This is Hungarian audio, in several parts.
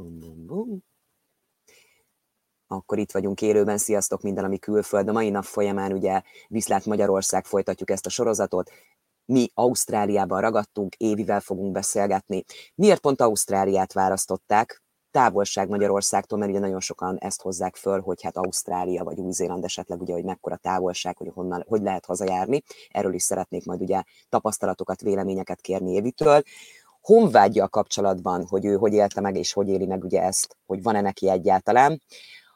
Bum, bum, bum. Akkor itt vagyunk élőben, sziasztok minden, ami külföld. A mai nap folyamán ugye Viszlát Magyarország folytatjuk ezt a sorozatot. Mi Ausztráliában ragadtunk, Évivel fogunk beszélgetni. Miért pont Ausztráliát választották? távolság Magyarországtól, mert ugye nagyon sokan ezt hozzák föl, hogy hát Ausztrália vagy Új-Zéland esetleg ugye, hogy mekkora távolság, hogy honnan, hogy lehet hazajárni. Erről is szeretnék majd ugye tapasztalatokat, véleményeket kérni Évitől. Honvágyja a kapcsolatban, hogy ő hogy élte meg, és hogy éli meg ugye ezt, hogy van-e neki egyáltalán.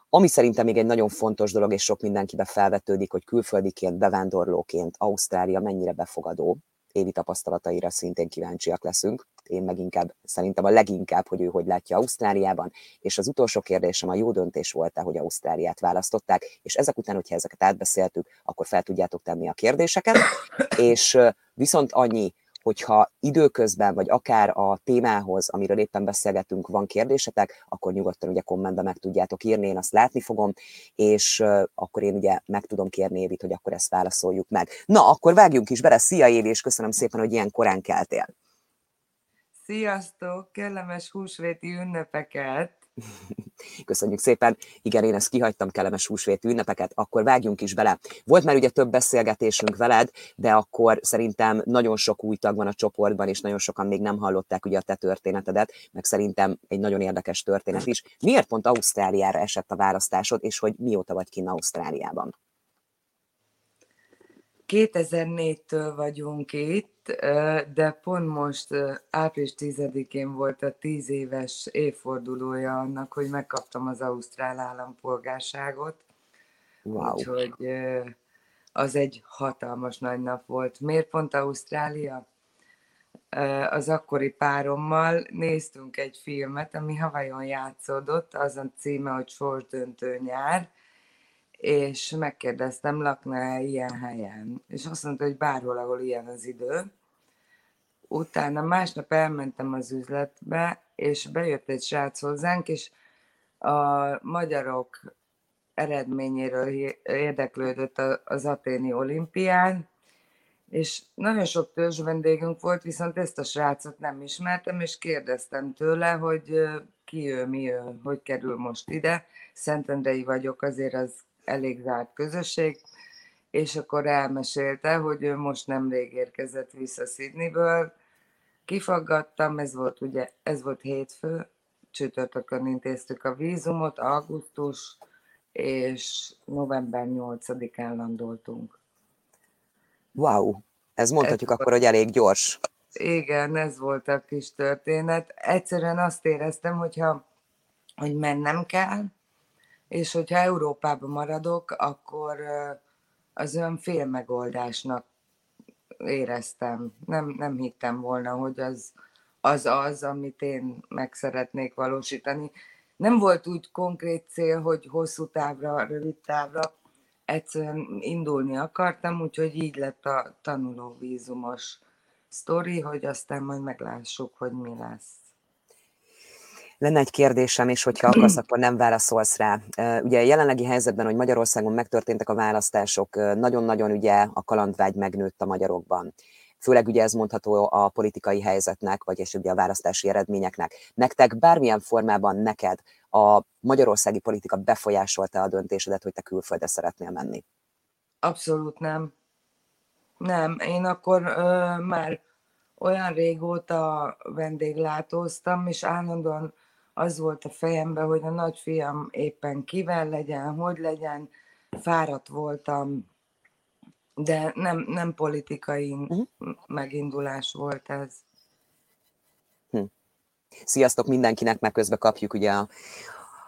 Ami szerintem még egy nagyon fontos dolog, és sok mindenkibe felvetődik, hogy külföldiként, bevándorlóként Ausztrália mennyire befogadó, évi tapasztalataira szintén kíváncsiak leszünk. Én meg inkább, szerintem a leginkább, hogy ő hogy látja Ausztráliában. És az utolsó kérdésem, a jó döntés volt-e, hogy Ausztráliát választották, és ezek után, hogyha ezeket átbeszéltük, akkor fel tudjátok tenni a kérdéseket. És viszont annyi, hogyha időközben, vagy akár a témához, amiről éppen beszélgetünk, van kérdésetek, akkor nyugodtan ugye kommentbe meg tudjátok írni, én azt látni fogom, és akkor én ugye meg tudom kérni Évit, hogy akkor ezt válaszoljuk meg. Na, akkor vágjunk is bele. Szia Évi, és köszönöm szépen, hogy ilyen korán keltél. Sziasztok! Kellemes húsvéti ünnepeket! Köszönjük szépen. Igen, én ezt kihagytam, kellemes húsvéti ünnepeket, akkor vágjunk is bele. Volt már ugye több beszélgetésünk veled, de akkor szerintem nagyon sok új tag van a csoportban, és nagyon sokan még nem hallották ugye a te történetedet, meg szerintem egy nagyon érdekes történet is. Miért pont Ausztráliára esett a választásod, és hogy mióta vagy kint Ausztráliában? 2004-től vagyunk itt, de pont most április 10-én volt a 10 éves évfordulója annak, hogy megkaptam az ausztrál állampolgárságot. Wow. Úgyhogy az egy hatalmas nagy nap volt. Miért pont Ausztrália? Az akkori párommal néztünk egy filmet, ami Havajon játszódott, az a címe, hogy Sorsdöntő nyár, és megkérdeztem, lakna-e ilyen helyen, és azt mondta, hogy bárhol, ahol ilyen az idő. Utána másnap elmentem az üzletbe, és bejött egy srác hozzánk, és a magyarok eredményéről érdeklődött az aténi olimpián, és nagyon sok törzs vendégünk volt, viszont ezt a srácot nem ismertem, és kérdeztem tőle, hogy ki ő, mi ő, hogy kerül most ide. Szentendrei vagyok, azért az elég zárt közösség, és akkor elmesélte, hogy ő most nemrég érkezett vissza Sydneyből. Kifaggattam, ez volt ugye, ez volt hétfő, csütörtökön intéztük a vízumot, augusztus, és november 8-án landoltunk. Wow, ez mondhatjuk ez akkor, volt, hogy elég gyors. Igen, ez volt a kis történet. Egyszerűen azt éreztem, hogyha, hogy mennem kell, és hogyha Európában maradok, akkor az olyan félmegoldásnak éreztem. Nem, nem hittem volna, hogy az, az az, amit én meg szeretnék valósítani. Nem volt úgy konkrét cél, hogy hosszú távra, rövid távra, egyszerűen indulni akartam, úgyhogy így lett a tanulóvízumos sztori, hogy aztán majd meglássuk, hogy mi lesz. Lenne egy kérdésem, és hogyha akarsz, akkor nem válaszolsz rá. Ugye a jelenlegi helyzetben, hogy Magyarországon megtörténtek a választások, nagyon-nagyon ugye a kalandvágy megnőtt a magyarokban. Főleg ugye ez mondható a politikai helyzetnek, vagy és ugye a választási eredményeknek. Nektek bármilyen formában neked a magyarországi politika befolyásolta a döntésedet, hogy te külföldre szeretnél menni? Abszolút nem. Nem, én akkor ö, már olyan régóta vendéglátóztam, és állandóan az volt a fejemben, hogy a nagyfiam éppen kivel legyen, hogy legyen, fáradt voltam, de nem, nem politikai uh-huh. megindulás volt ez. Hm. Sziasztok mindenkinek, meg közben kapjuk ugye a,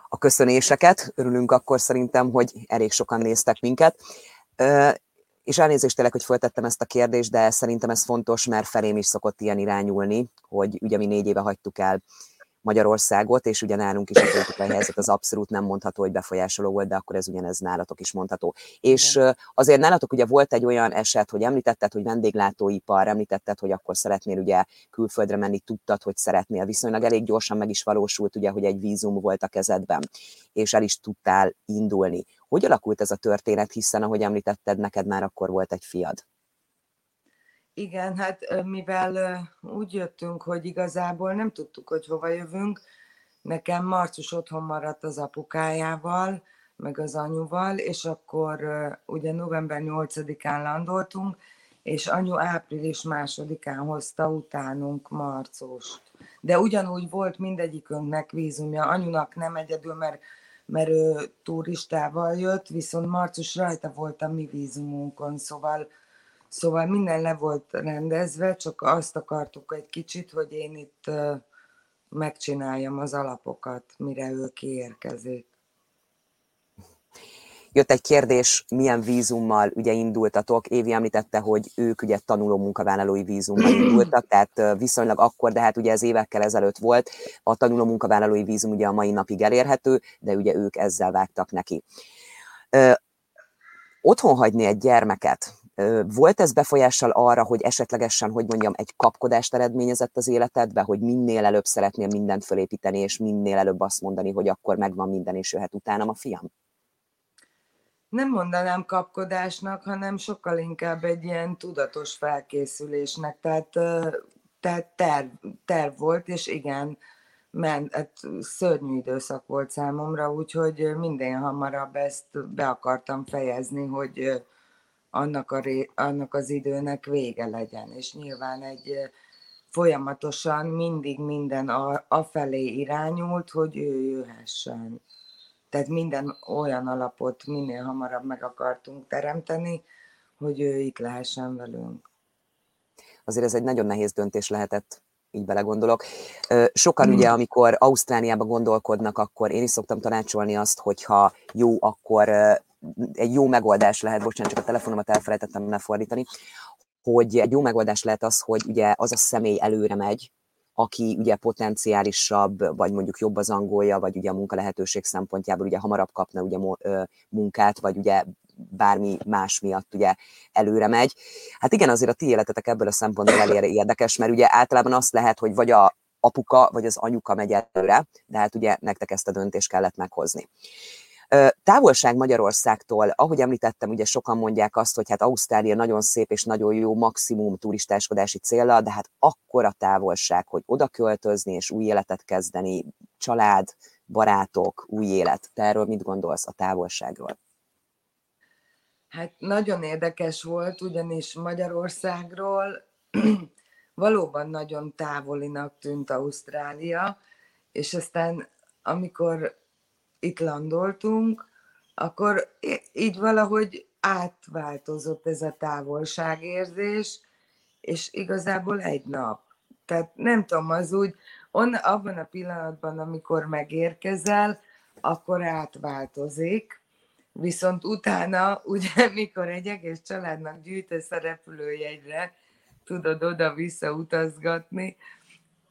a köszönéseket. Örülünk akkor szerintem, hogy elég sokan néztek minket. És elnézést tényleg, hogy föltettem ezt a kérdést, de szerintem ez fontos, mert felém is szokott ilyen irányulni, hogy ugye mi négy éve hagytuk el Magyarországot, és ugye nálunk is a politikai helyzet az abszolút nem mondható, hogy befolyásoló volt, de akkor ez ugyanez nálatok is mondható. És azért nálatok ugye volt egy olyan eset, hogy említetted, hogy vendéglátóipar, említetted, hogy akkor szeretnél ugye külföldre menni, tudtad, hogy szeretnél. Viszonylag elég gyorsan meg is valósult, ugye, hogy egy vízum volt a kezedben, és el is tudtál indulni. Hogy alakult ez a történet, hiszen ahogy említetted, neked már akkor volt egy fiad? Igen, hát mivel úgy jöttünk, hogy igazából nem tudtuk, hogy hova jövünk, nekem Marcus otthon maradt az apukájával, meg az anyuval, és akkor ugye november 8-án landoltunk, és anyu április másodikán hozta utánunk Marcost. De ugyanúgy volt mindegyikünknek vízumja, anyunak nem egyedül, mert, mert ő turistával jött, viszont Marcus rajta volt a mi vízumunkon, szóval, szóval minden le volt rendezve, csak azt akartuk egy kicsit, hogy én itt megcsináljam az alapokat, mire ő kiérkezik. Jött egy kérdés, milyen vízummal ugye indultatok. Évi említette, hogy ők ugye tanuló munkavállalói vízummal indultak, tehát viszonylag akkor, de hát ugye ez évekkel ezelőtt volt. A tanuló munkavállalói vízum ugye a mai napig elérhető, de ugye ők ezzel vágtak neki. Ö, otthon hagyni egy gyermeket, volt ez befolyással arra, hogy esetlegesen, hogy mondjam, egy kapkodást eredményezett az életedbe, hogy minél előbb szeretnél mindent fölépíteni, és minél előbb azt mondani, hogy akkor megvan minden, és jöhet utánam a fiam? nem mondanám kapkodásnak, hanem sokkal inkább egy ilyen tudatos felkészülésnek. Tehát, tehát terv, terv volt, és igen, ment, hát szörnyű időszak volt számomra, úgyhogy minden hamarabb ezt be akartam fejezni, hogy annak, a, annak az időnek vége legyen. És nyilván egy folyamatosan mindig minden afelé irányult, hogy ő jöhessen. Tehát minden olyan alapot minél hamarabb meg akartunk teremteni, hogy ő itt lehessen velünk. Azért ez egy nagyon nehéz döntés lehetett, így belegondolok. Sokan ugye, amikor Ausztráliába gondolkodnak, akkor én is szoktam tanácsolni azt, hogyha jó, akkor egy jó megoldás lehet, bocsánat, csak a telefonomat elfelejtettem lefordítani, hogy egy jó megoldás lehet az, hogy ugye az a személy előre megy, aki ugye potenciálisabb, vagy mondjuk jobb az angolja, vagy ugye a munkalehetőség szempontjából ugye hamarabb kapna ugye munkát, vagy ugye bármi más miatt ugye előre megy. Hát igen, azért a ti életetek ebből a szempontból elére érdekes, mert ugye általában azt lehet, hogy vagy a apuka, vagy az anyuka megy előre, de hát ugye nektek ezt a döntést kellett meghozni. Távolság Magyarországtól, ahogy említettem, ugye sokan mondják azt, hogy hát Ausztrália nagyon szép és nagyon jó maximum turistáskodási célra, de hát akkora távolság, hogy oda költözni és új életet kezdeni, család, barátok, új élet. Te erről mit gondolsz a távolságról? Hát nagyon érdekes volt, ugyanis Magyarországról valóban nagyon távolinak tűnt Ausztrália, és aztán amikor itt landoltunk, akkor így valahogy átváltozott ez a távolságérzés, és igazából egy nap. Tehát nem tudom, az úgy, on, abban a pillanatban, amikor megérkezel, akkor átváltozik, viszont utána, ugye, mikor egy egész családnak gyűjtesz a repülőjegyre, tudod oda-vissza utazgatni,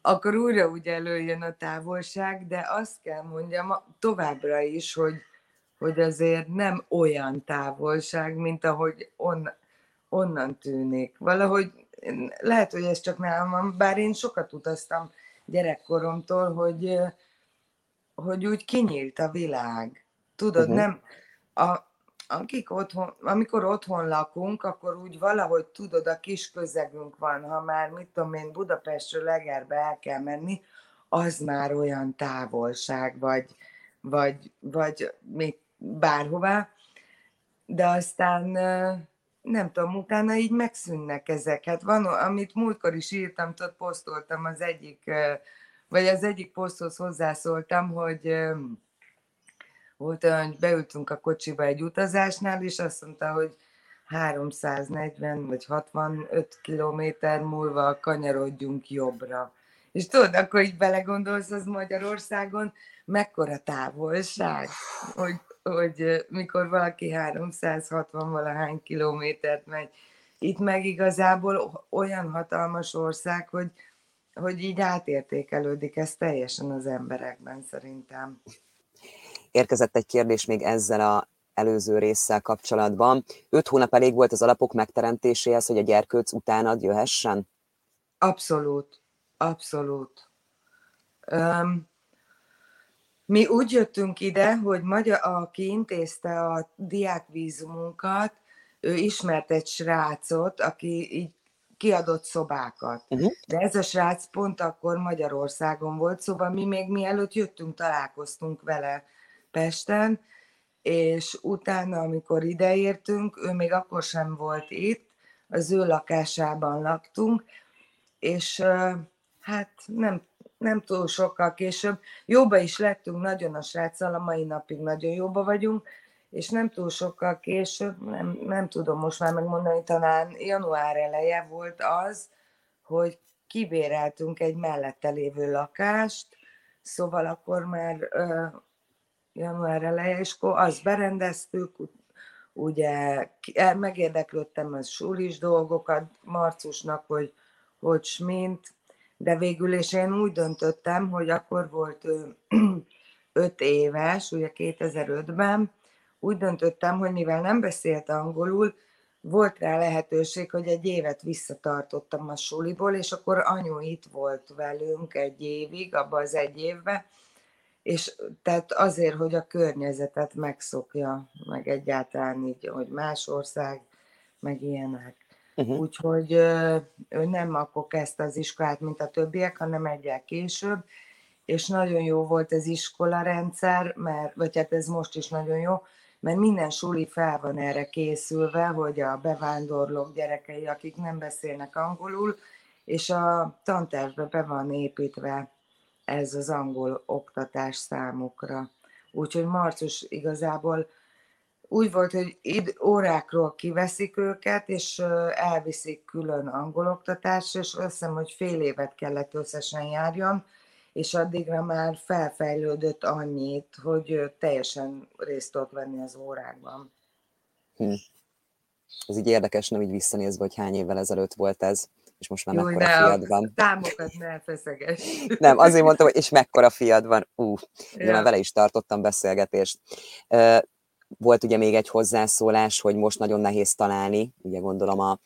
akkor újra úgy előjön a távolság, de azt kell mondjam továbbra is, hogy, hogy azért nem olyan távolság, mint ahogy on, onnan tűnik. Valahogy lehet, hogy ez csak nálam van, bár én sokat utaztam gyerekkoromtól, hogy, hogy úgy kinyílt a világ. Tudod, uh-huh. nem, a, akik otthon, amikor otthon lakunk, akkor úgy valahogy tudod, a kis közegünk van, ha már, mit tudom én, Budapestről Legerbe el kell menni, az már olyan távolság, vagy, vagy, vagy még bárhová, de aztán nem tudom, utána így megszűnnek ezek. Hát van, amit múltkor is írtam, tudod, posztoltam az egyik, vagy az egyik poszthoz hozzászóltam, hogy volt olyan, hogy beültünk a kocsiba egy utazásnál, és azt mondta, hogy 340 vagy 65 kilométer múlva kanyarodjunk jobbra. És tudod, akkor így belegondolsz, az Magyarországon mekkora távolság, hogy, hogy mikor valaki 360 valahány kilométert megy. Itt meg igazából olyan hatalmas ország, hogy, hogy így átértékelődik ez teljesen az emberekben szerintem. Érkezett egy kérdés még ezzel a előző résszel kapcsolatban. Öt hónap elég volt az alapok megteremtéséhez, hogy a gyerkőc utánad jöhessen? Abszolút, abszolút. Um, mi úgy jöttünk ide, hogy Magyar, aki intézte a diákvízumunkat, ő ismert egy srácot, aki így kiadott szobákat. Uh-huh. De ez a srác pont akkor Magyarországon volt, szóval mi még mielőtt jöttünk, találkoztunk vele Pesten, és utána, amikor ideértünk, ő még akkor sem volt itt, az ő lakásában laktunk, és hát nem, nem túl sokkal később, jóba is lettünk nagyon a sráccal, a mai napig nagyon jóba vagyunk, és nem túl sokkal később, nem, nem tudom most már megmondani, talán január eleje volt az, hogy kibéreltünk egy mellette lévő lakást, szóval akkor már január eleje, és akkor azt berendeztük, ugye megérdeklődtem a sulis dolgokat Marcusnak, hogy, hogy mint, de végül is én úgy döntöttem, hogy akkor volt ő, öt éves, ugye 2005-ben, úgy döntöttem, hogy mivel nem beszélt angolul, volt rá lehetőség, hogy egy évet visszatartottam a suliból, és akkor anyu itt volt velünk egy évig, abban az egy évben, és tehát azért, hogy a környezetet megszokja, meg egyáltalán így, hogy más ország, meg ilyenek. Uh-huh. Úgyhogy ő nem akkor kezdte az iskolát, mint a többiek, hanem egyel később, és nagyon jó volt az iskola rendszer, mert, vagy hát ez most is nagyon jó, mert minden suli fel van erre készülve, hogy a bevándorlók gyerekei, akik nem beszélnek angolul, és a tantervbe be van építve ez az angol oktatás számukra. Úgyhogy Marcus igazából úgy volt, hogy id órákról kiveszik őket, és elviszik külön angol oktatásra, és azt hiszem, hogy fél évet kellett összesen járjon, és addigra már felfejlődött annyit, hogy teljesen részt tudott venni az órákban. Hm. Ez így érdekes, nem így visszanézve, hogy hány évvel ezelőtt volt ez, és most már Jó, mekkora fiad van. Támokat ne feszeges. Nem, azért mondtam, hogy és mekkora fiad van. Ú, ja. már vele is tartottam beszélgetést. Volt ugye még egy hozzászólás, hogy most nagyon nehéz találni, ugye gondolom a,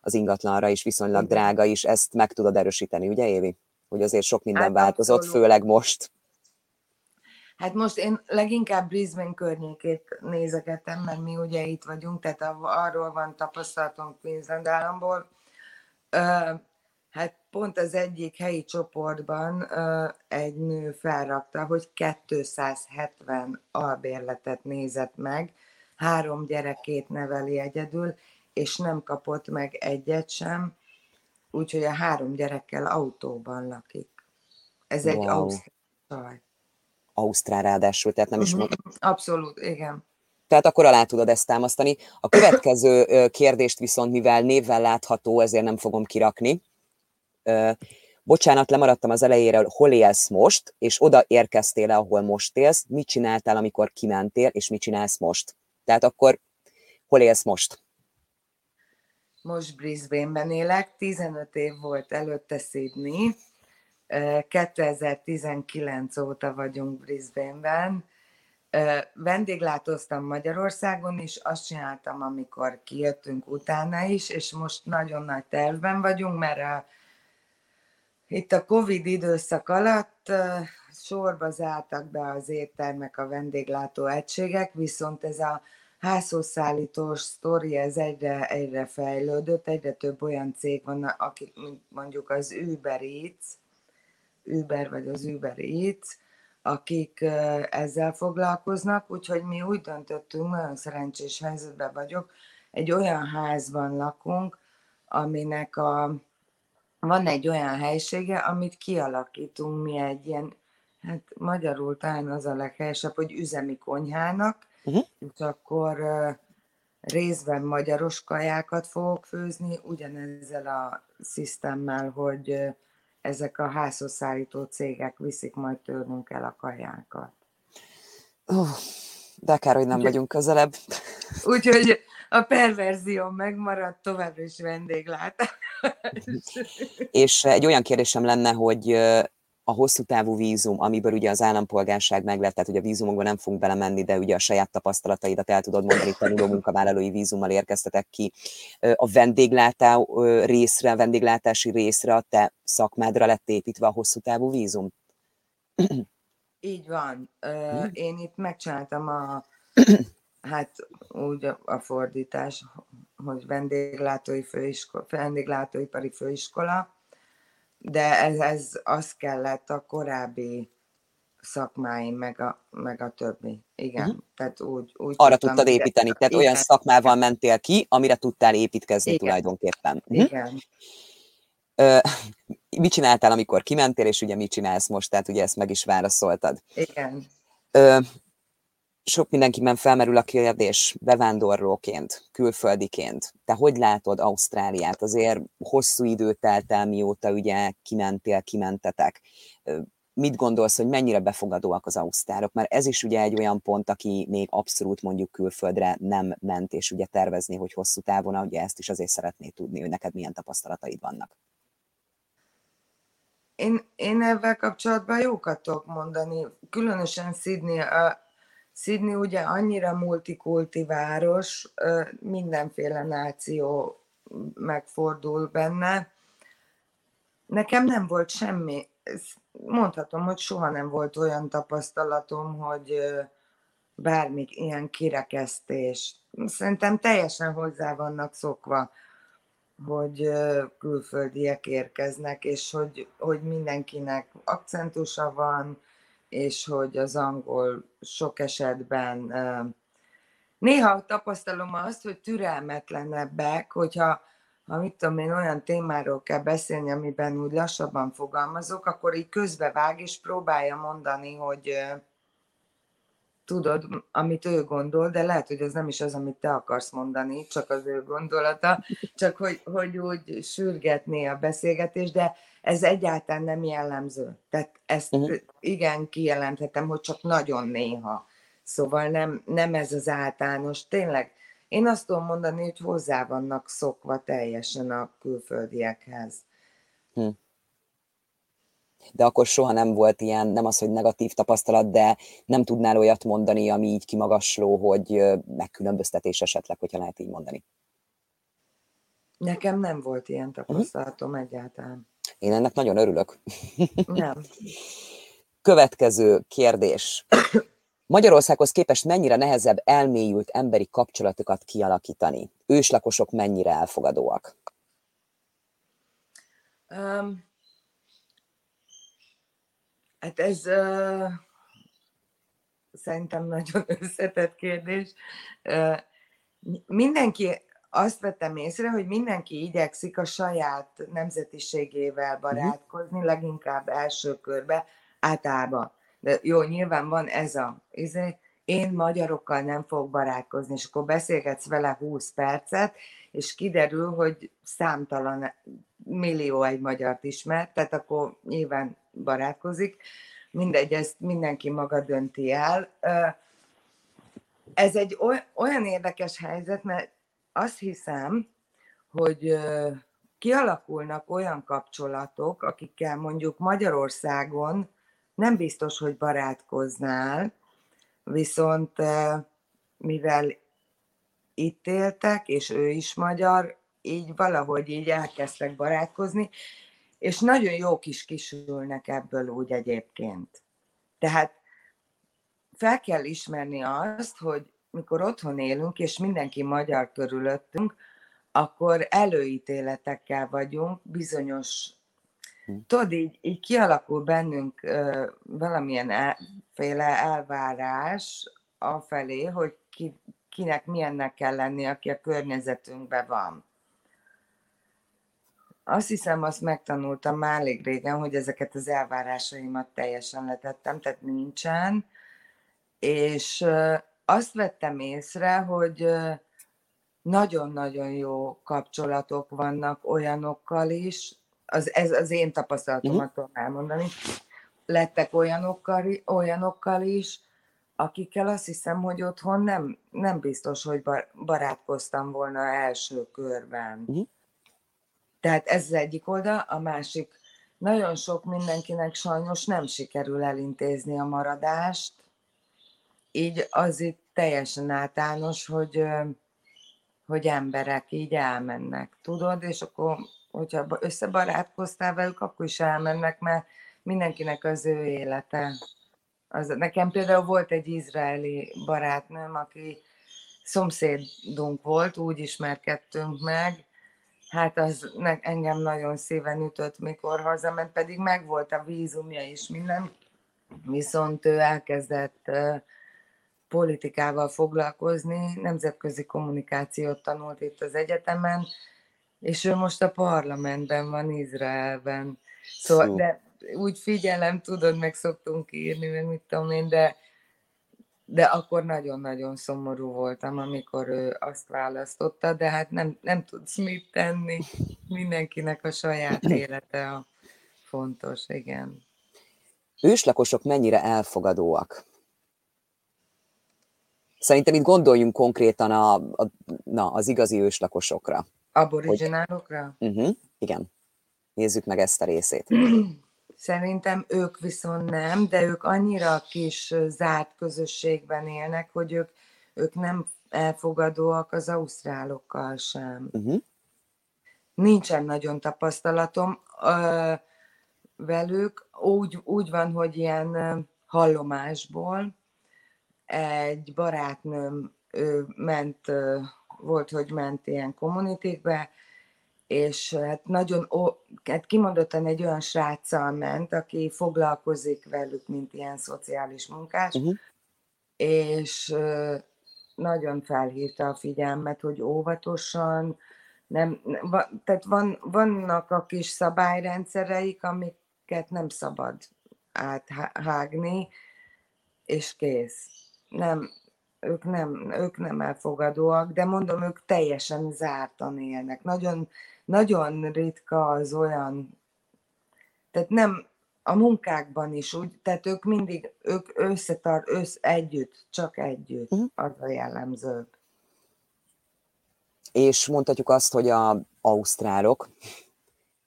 az ingatlanra is viszonylag drága is, ezt meg tudod erősíteni, ugye Évi? hogy azért sok minden hát változott, abszolút. főleg most. Hát most én leginkább Brisbane környékét nézegetem, mert mi ugye itt vagyunk, tehát arról van tapasztalatunk Queensland államból. Hát pont az egyik helyi csoportban egy nő felrakta, hogy 270 albérletet nézett meg, három gyerekét neveli egyedül, és nem kapott meg egyet sem, úgyhogy a három gyerekkel autóban lakik. Ez wow. egy ausztrál Ausztrál ráadásul, tehát nem is mondom. Abszolút, igen. Tehát akkor alá tudod ezt támasztani. A következő kérdést viszont, mivel névvel látható, ezért nem fogom kirakni. Bocsánat, lemaradtam az elejére, hol élsz most, és oda érkeztél ahol most élsz, mit csináltál, amikor kimentél, és mit csinálsz most. Tehát akkor hol élsz most? most Brisbane-ben élek, 15 év volt előtte Sydney, 2019 óta vagyunk Brisbane-ben. Vendéglátóztam Magyarországon is, azt csináltam, amikor kijöttünk utána is, és most nagyon nagy tervben vagyunk, mert a, itt a Covid időszak alatt sorba zártak be az éttermek, a vendéglátó egységek, viszont ez a házhoz szállítós sztori, ez egyre, egyre fejlődött, egyre több olyan cég van, akik mondjuk az Uber Eats, Uber vagy az Uber Eats, akik ezzel foglalkoznak, úgyhogy mi úgy döntöttünk, nagyon szerencsés helyzetben vagyok, egy olyan házban lakunk, aminek a, van egy olyan helysége, amit kialakítunk mi egy ilyen, hát magyarul talán az a leghelyesebb, hogy üzemi konyhának, uh-huh. és akkor részben magyaros kajákat fogok főzni, ugyanezzel a szisztemmel, hogy ezek a házhoz szállító cégek viszik majd tőlünk el a kajákat. Uh, de kár, hogy nem Úgy, vagyunk közelebb. Úgyhogy a perverzió megmaradt, továbbra is vendéglátás. És egy olyan kérdésem lenne, hogy a hosszú távú vízum, amiből ugye az állampolgárság meg lett, tehát hogy a vízumokban nem fogunk belemenni, de ugye a saját tapasztalataidat el tudod mondani, tanuló munkavállalói vízummal érkeztetek ki. A vendéglátá részre, a vendéglátási részre a te szakmádra lett építve a hosszú távú vízum? Így van. Én itt megcsináltam a, hát úgy a fordítás, hogy vendéglátói főiskola, vendéglátóipari főiskola, de ez, ez az kellett a korábbi szakmáim, meg a, meg a többi. Igen, uh-huh. tehát úgy, úgy Arra tudtad építeni, tehát igen. olyan szakmával mentél ki, amire tudtál építkezni igen. tulajdonképpen. Uh-huh. Igen. Ö, mit csináltál, amikor kimentél, és ugye mit csinálsz most? Tehát ugye ezt meg is válaszoltad. Igen. Ö, sok mindenkiben felmerül a kérdés bevándorlóként, külföldiként. Te hogy látod Ausztráliát? Azért hosszú idő telt el, mióta ugye kimentél, kimentetek. Mit gondolsz, hogy mennyire befogadóak az ausztrálok? Mert ez is ugye egy olyan pont, aki még abszolút mondjuk külföldre nem ment, és ugye tervezni, hogy hosszú távon, ugye ezt is azért szeretné tudni, hogy neked milyen tapasztalataid vannak. Én, én ebben kapcsolatban jókat tudok mondani. Különösen Sydney, a, Sydney ugye annyira multikulti város, mindenféle náció megfordul benne. Nekem nem volt semmi, mondhatom, hogy soha nem volt olyan tapasztalatom, hogy bármi ilyen kirekesztés. Szerintem teljesen hozzá vannak szokva, hogy külföldiek érkeznek, és hogy, hogy mindenkinek akcentusa van, és hogy az angol sok esetben néha tapasztalom azt, hogy türelmetlenebbek, hogyha ha mit tudom én, olyan témáról kell beszélni, amiben úgy lassabban fogalmazok, akkor így közbevág és próbálja mondani, hogy tudod, amit ő gondol, de lehet, hogy ez nem is az, amit te akarsz mondani, csak az ő gondolata, csak hogy, hogy úgy sürgetné a beszélgetés, de ez egyáltalán nem jellemző. Tehát ezt uh-huh. igen kijelenthetem, hogy csak nagyon néha. Szóval nem, nem ez az általános. Tényleg, én azt tudom mondani, hogy hozzá vannak szokva teljesen a külföldiekhez. Hm de akkor soha nem volt ilyen, nem az, hogy negatív tapasztalat, de nem tudnál olyat mondani, ami így kimagasló, hogy megkülönböztetés esetleg, hogyha lehet így mondani. Nekem nem volt ilyen mhm. tapasztalatom uh-huh. egyáltalán. Én ennek nagyon örülök. Nem. Következő kérdés. Magyarországhoz képest mennyire nehezebb elmélyült emberi kapcsolatokat kialakítani? Őslakosok mennyire elfogadóak? Um, Hát ez uh, szerintem nagyon összetett kérdés. Uh, mindenki, azt vettem észre, hogy mindenki igyekszik a saját nemzetiségével mhm. barátkozni, leginkább első körbe, általában. De jó, nyilván van ez a, izé, én magyarokkal nem fogok barátkozni, és akkor beszélgetsz vele 20 percet, és kiderül, hogy számtalan millió egy magyart ismer, tehát akkor nyilván barátkozik. Mindegy, ezt mindenki maga dönti el. Ez egy olyan érdekes helyzet, mert azt hiszem, hogy kialakulnak olyan kapcsolatok, akikkel mondjuk Magyarországon nem biztos, hogy barátkoznál, viszont mivel itt éltek, és ő is magyar, így valahogy így elkezdtek barátkozni, és nagyon jók is kisülnek ebből úgy egyébként. Tehát fel kell ismerni azt, hogy mikor otthon élünk, és mindenki magyar körülöttünk, akkor előítéletekkel vagyunk, bizonyos, hm. tudod, így, így kialakul bennünk uh, valamilyen el, féle elvárás afelé, hogy ki, kinek milyennek kell lenni, aki a környezetünkben van azt hiszem, azt megtanultam már elég régen, hogy ezeket az elvárásaimat teljesen letettem, tehát nincsen. És azt vettem észre, hogy nagyon-nagyon jó kapcsolatok vannak olyanokkal is, az, ez az én tapasztalatomat uh-huh. tudom elmondani, lettek olyanokkal, olyanokkal is, akikkel azt hiszem, hogy otthon nem, nem biztos, hogy barátkoztam volna első körben. Uh-huh. Tehát ez az egyik oldal, a másik, nagyon sok mindenkinek sajnos nem sikerül elintézni a maradást, így az itt teljesen általános, hogy, hogy emberek így elmennek, tudod, és akkor, hogyha összebarátkoztál velük, akkor is elmennek, mert mindenkinek az ő élete. Az, nekem például volt egy izraeli barátnőm, aki szomszédunk volt, úgy ismerkedtünk meg, hát az engem nagyon szíven ütött, mikor hazament, pedig megvolt a vízumja is minden, viszont ő elkezdett politikával foglalkozni, nemzetközi kommunikációt tanult itt az egyetemen, és ő most a parlamentben van Izraelben. Szóval, de úgy figyelem, tudod, meg szoktunk írni, meg mit tudom én, de, de akkor nagyon-nagyon szomorú voltam, amikor ő azt választotta, de hát nem, nem tudsz mit tenni. Mindenkinek a saját élete a fontos, igen. Őslakosok mennyire elfogadóak? Szerintem itt gondoljunk konkrétan a, a, na, az igazi őslakosokra. Aboriginálokra? Hogy... Uh-huh, igen. Nézzük meg ezt a részét. Szerintem ők viszont nem, de ők annyira kis zárt közösségben élnek, hogy ők, ők nem elfogadóak az ausztrálokkal sem. Uh-huh. Nincsen nagyon tapasztalatom ö, velük. Úgy, úgy van, hogy ilyen hallomásból egy barátnőm ő ment, volt, hogy ment ilyen kommunitékbe, és hát nagyon, hát kimondottan egy olyan sráccal ment, aki foglalkozik velük, mint ilyen szociális munkás, uh-huh. és nagyon felhívta a figyelmet, hogy óvatosan, nem, tehát van, vannak a kis szabályrendszereik, amiket nem szabad áthágni, és kész. Nem, ők nem, ők nem elfogadóak, de mondom, ők teljesen zártan élnek. Nagyon, nagyon ritka az olyan, tehát nem a munkákban is úgy, tehát ők mindig, ők összetar, össz, együtt, csak együtt, uh-huh. az a jellemző. És mondhatjuk azt, hogy a ausztrálok,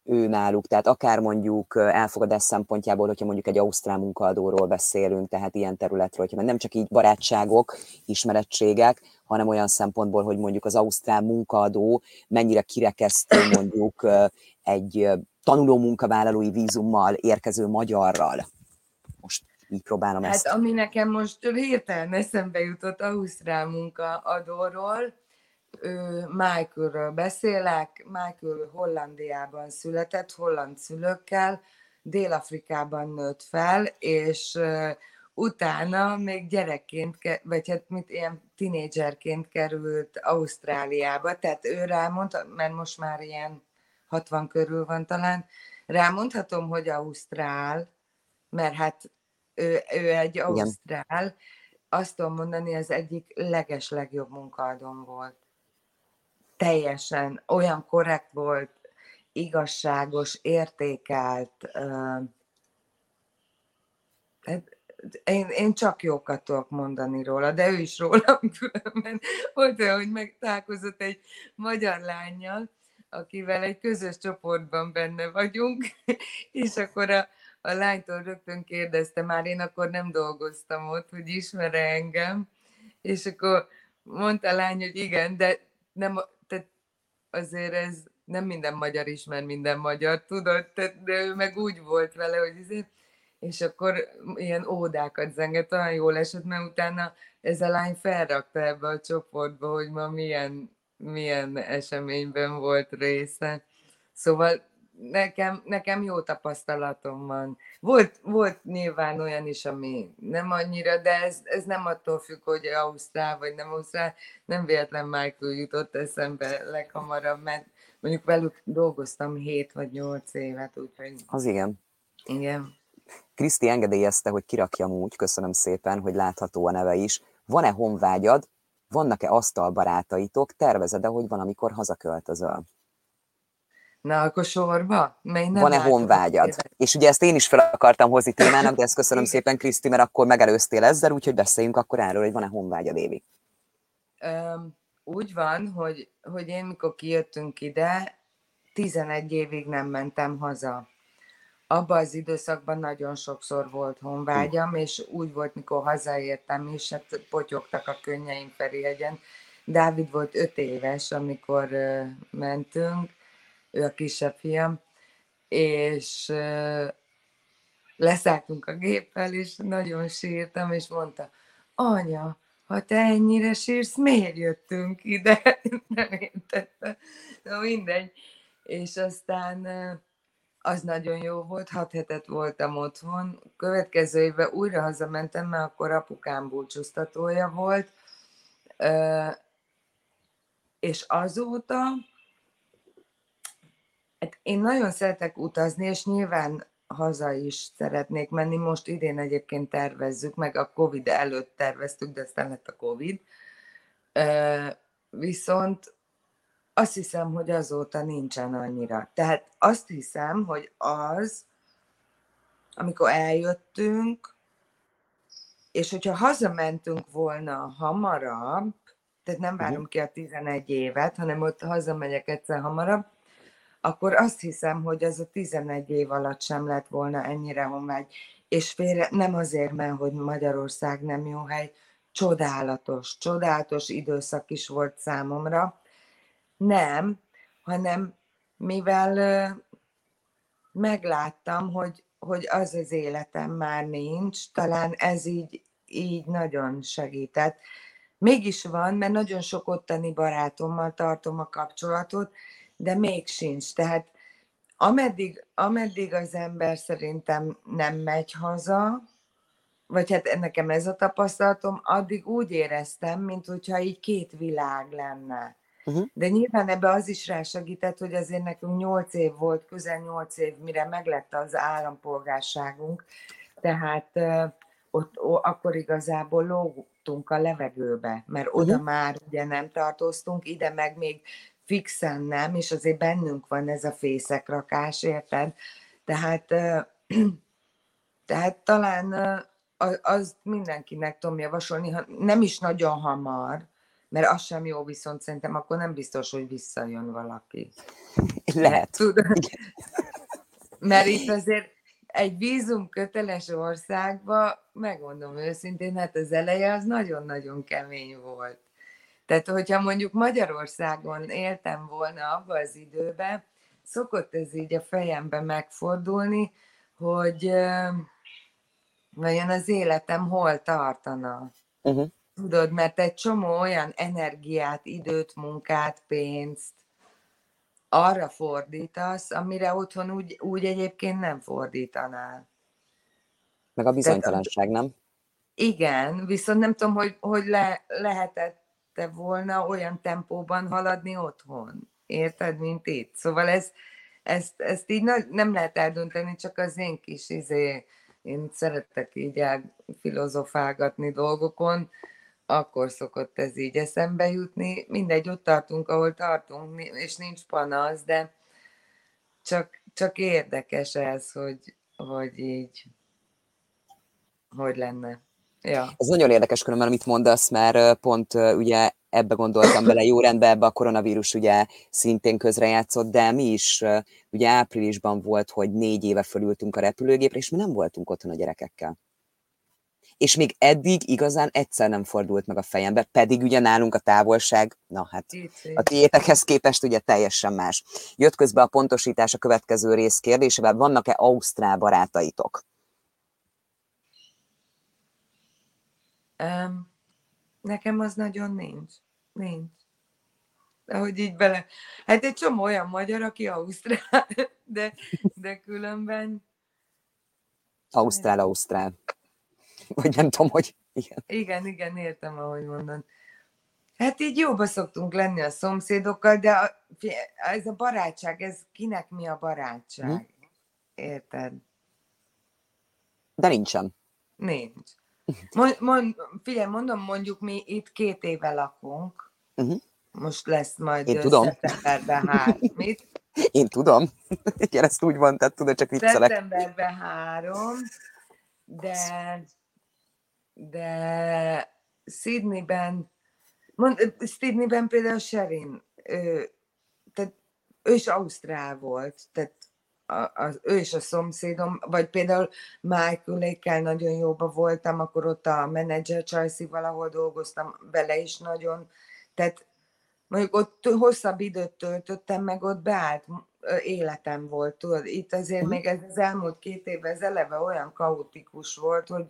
ő náluk, tehát akár mondjuk elfogadás szempontjából, hogyha mondjuk egy ausztrál munkaadóról beszélünk, tehát ilyen területről, hogyha nem csak így barátságok, ismerettségek, hanem olyan szempontból, hogy mondjuk az ausztrál munkaadó mennyire kirekesztő mondjuk egy tanuló munkavállalói vízummal érkező magyarral. Most így próbálom hát, ezt. Hát ami nekem most hirtelen eszembe jutott ausztrál munkaadóról, Michaelről beszélek. Michael Hollandiában született, holland szülőkkel, Dél-Afrikában nőtt fel, és utána még gyerekként, vagy hát mint ilyen tinédzserként került Ausztráliába, tehát ő rámondta, mert most már ilyen 60 körül van talán, rámondhatom, hogy Ausztrál, mert hát ő, ő egy Ausztrál, Igen. azt tudom mondani, az egyik leges legjobb munkaadom volt teljesen olyan korrekt volt, igazságos, értékelt. Én, én csak jókat tudok mondani róla, de ő is rólam különben. Volt olyan, hogy megtalálkozott egy magyar lányjal, akivel egy közös csoportban benne vagyunk, és akkor a, a lánytól rögtön kérdezte, már én akkor nem dolgoztam ott, hogy ismere engem, és akkor mondta a lány, hogy igen, de nem, azért ez nem minden magyar ismer minden magyar, tudod, de ő meg úgy volt vele, hogy azért, és akkor ilyen ódákat zengett, olyan jól esett, mert utána ez a lány felrakta ebbe a csoportba, hogy ma milyen, milyen eseményben volt része. Szóval nekem, nekem jó tapasztalatom van. Volt, volt nyilván olyan is, ami nem annyira, de ez, ez nem attól függ, hogy Ausztrál vagy nem Ausztrál, nem véletlen Michael jutott eszembe leghamarabb, mert mondjuk velük dolgoztam 7 vagy 8 évet, úgyhogy... Az igen. Igen. Kriszti engedélyezte, hogy kirakjam úgy, köszönöm szépen, hogy látható a neve is. Van-e honvágyad? Vannak-e asztalbarátaitok? Tervezed-e, hogy van, amikor hazaköltözöl? Na, akkor sorba? Van-e honvágyad? És ugye ezt én is fel akartam hozni témának, de ezt köszönöm szépen, Kriszti, mert akkor megelőztél ezzel, úgyhogy beszéljünk akkor erről, hogy van-e honvágyad, Évi. Um, úgy van, hogy, hogy én mikor kijöttünk ide, 11 évig nem mentem haza. Abban az időszakban nagyon sokszor volt honvágyam, és úgy volt, mikor hazaértem is, hát potyogtak a könnyeim Ferihegyen. Dávid volt öt éves, amikor mentünk, ő a kisebb fiam, és leszálltunk a géppel, és nagyon sírtam, és mondta, anya, ha te ennyire sírsz, miért jöttünk ide? Nem értette. Na mindegy. És aztán az nagyon jó volt, hat hetet voltam otthon. Következő évben újra hazamentem, mert akkor apukám búcsúztatója volt, és azóta hát én nagyon szeretek utazni, és nyilván haza is szeretnék menni. Most idén egyébként tervezzük, meg a Covid előtt terveztük, de aztán lett a Covid. Viszont azt hiszem, hogy azóta nincsen annyira. Tehát azt hiszem, hogy az, amikor eljöttünk, és hogyha hazamentünk volna hamarabb, tehát nem várom uh-huh. ki a 11 évet, hanem ott hazamegyek egyszer hamarabb, akkor azt hiszem, hogy az a 11 év alatt sem lett volna ennyire honvágy. És félre, nem azért, mert hogy Magyarország nem jó hely, csodálatos, csodálatos időszak is volt számomra. Nem, hanem mivel megláttam, hogy, hogy az az életem már nincs, talán ez így, így nagyon segített. Mégis van, mert nagyon sok ottani barátommal tartom a kapcsolatot, de még sincs. Tehát ameddig, ameddig az ember szerintem nem megy haza, vagy hát nekem ez a tapasztalatom, addig úgy éreztem, mint hogyha így két világ lenne. Uh-huh. De nyilván ebbe az is rásegített, hogy azért nekünk nyolc év volt, közel nyolc év, mire meglett az állampolgárságunk, tehát uh, ott, ó, akkor igazából lógtunk a levegőbe, mert oda uh-huh. már ugye nem tartoztunk, ide meg még fixen nem, és azért bennünk van ez a fészekrakás, érted? Tehát, tehát talán az mindenkinek tudom javasolni, ha nem is nagyon hamar, mert az sem jó, viszont szerintem akkor nem biztos, hogy visszajön valaki. Lehet. Tudod? Mert itt azért egy vízum köteles országba, megmondom őszintén, hát az eleje az nagyon-nagyon kemény volt. Tehát, hogyha mondjuk Magyarországon éltem volna abban az időben, szokott ez így a fejembe megfordulni, hogy vajon az életem hol tartana. Uh-huh. Tudod, mert egy csomó olyan energiát, időt, munkát, pénzt arra fordítasz, amire otthon úgy, úgy egyébként nem fordítanál. Meg a bizonytalanság, nem? Igen, viszont nem tudom, hogy, hogy le, lehetett szerette volna olyan tempóban haladni otthon. Érted, mint itt? Szóval ez, ezt, ezt így nem lehet eldönteni, csak az én kis izé, én szeretek így filozofálgatni dolgokon, akkor szokott ez így eszembe jutni. Mindegy, ott tartunk, ahol tartunk, és nincs panasz, de csak, csak érdekes ez, hogy, hogy így, hogy lenne. Ja. Ez nagyon érdekes különben, amit mondasz, mert pont ugye ebbe gondoltam bele, jó rendben ebbe a koronavírus ugye szintén közrejátszott, de mi is ugye áprilisban volt, hogy négy éve fölültünk a repülőgépre, és mi nem voltunk otthon a gyerekekkel. És még eddig igazán egyszer nem fordult meg a fejembe, pedig ugye nálunk a távolság, na hát a tiétekhez képest ugye teljesen más. Jött közbe a pontosítás a következő rész kérdésével, vannak-e ausztrál barátaitok? Um, nekem az nagyon nincs. Nincs. De hogy így bele... Hát egy csomó olyan magyar, aki ausztrál, de, de különben... Ausztrál, ausztrál. Vagy nem tudom, hogy... Igen, igen, igen értem, ahogy mondod. Hát így jóba szoktunk lenni a szomszédokkal, de a, ez a barátság, ez kinek mi a barátság? Hm? Érted? De nincsen. Nincs. Mond, mond, figyelj, mondom, mondjuk mi itt két éve lakunk. Uh-huh. Most lesz majd Én tudom. szeptemberben három. Mit? Én tudom. Igen, ezt úgy van, tehát tudod, csak viccelek. Szeptemberben három, de de Sydneyben mond, Sydneyben például Sherin, ő, tehát ő is Ausztrál volt, tehát az, ő és a szomszédom, vagy például Michael-ékkel nagyon jóba voltam, akkor ott a menedzser Chelsea valahol dolgoztam, vele is nagyon, tehát mondjuk ott hosszabb időt töltöttem, meg ott beállt életem volt, tudod, itt azért még ez az elmúlt két évben ez eleve olyan kaotikus volt, hogy,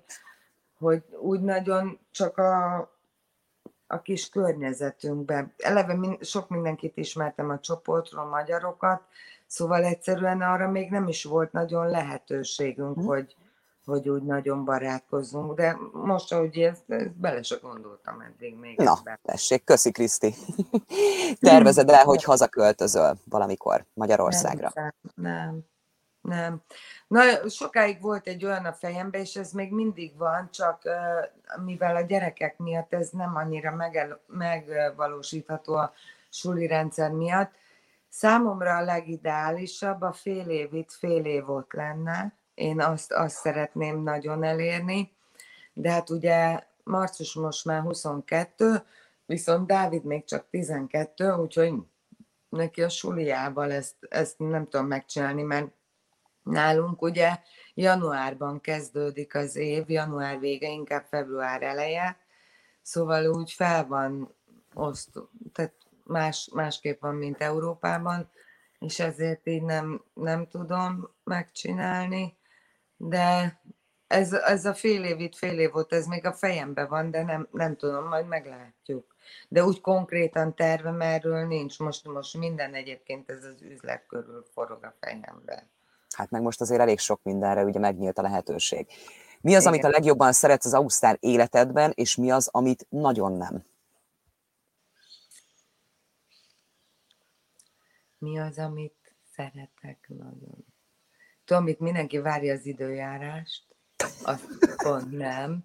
hogy úgy nagyon csak a a kis környezetünkbe. Eleve min, sok mindenkit ismertem a csoportról, magyarokat, szóval egyszerűen arra még nem is volt nagyon lehetőségünk, hmm. hogy, hogy úgy nagyon barátkozzunk, de most, ahogy ezt, ezt bele se gondoltam eddig még. Na, ebben. tessék, köszi Kriszti. Tervezed el, hogy hazaköltözöl valamikor Magyarországra? Nem, nem, nem. Na, sokáig volt egy olyan a fejemben, és ez még mindig van, csak mivel a gyerekek miatt ez nem annyira megel, megvalósítható a suli rendszer miatt, számomra a legideálisabb a fél év itt, fél év ott lenne, én azt, azt szeretném nagyon elérni, de hát ugye Marcus most már 22, viszont Dávid még csak 12, úgyhogy neki a suliával ezt, ezt nem tudom megcsinálni, mert nálunk ugye januárban kezdődik az év, január vége, inkább február eleje, szóval úgy fel van oszt, tehát más, másképp van, mint Európában, és ezért így nem, nem tudom megcsinálni de ez, ez a fél év itt, fél év volt, ez még a fejemben van, de nem, nem tudom, majd meglátjuk. De úgy konkrétan tervem erről nincs. Most, most minden egyébként ez az üzlet körül forog a fejemben. Hát meg most azért elég sok mindenre ugye megnyílt a lehetőség. Mi az, Igen. amit a legjobban szeretsz az Ausztár életedben, és mi az, amit nagyon nem? Mi az, amit szeretek nagyon? tudom, itt mindenki várja az időjárást, azt pont nem.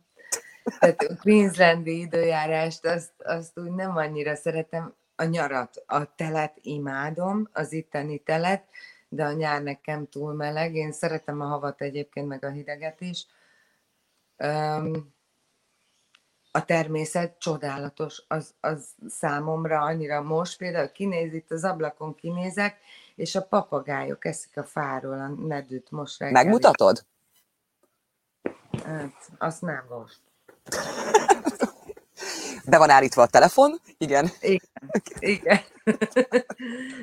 Tehát a Queenslandi időjárást, azt, azt úgy nem annyira szeretem. A nyarat, a telet imádom, az itteni telet, de a nyár nekem túl meleg. Én szeretem a havat egyébként, meg a hideget is. Um, a természet csodálatos, az, az számomra annyira most, például kinéz itt az ablakon kinézek, és a papagájok eszik a fáról a nedűt most reggel. Megmutatod? Hát, azt nem most. Be van állítva a telefon? Igen. Igen. Igen.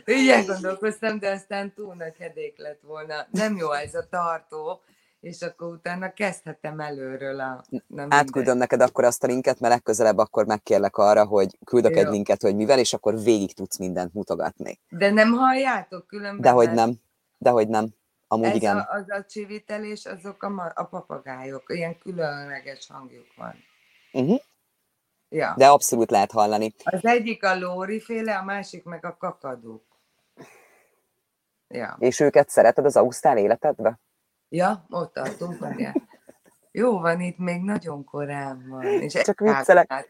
Ügyen gondolkoztam, de aztán túl nagy hedék lett volna. Nem jó ez a tartó, és akkor utána kezdhetem előről a... Nem Átküldöm neked akkor azt a linket, mert legközelebb akkor megkérlek arra, hogy küldök Jó. egy linket, hogy mivel, és akkor végig tudsz mindent mutogatni. De nem halljátok különben? Dehogy nem. Dehogy nem. Amúgy Ez igen. A, az a csivitelés, azok a, a papagájok, ilyen különleges hangjuk van. Uh-huh. Ja. De abszolút lehet hallani. Az egyik a lóri féle, a másik meg a kakadók. Ja. És őket szereted az ausztrál életedbe? Ja, ott tartunk, várjál. Jó van, itt még nagyon korán van. És Csak viccelek.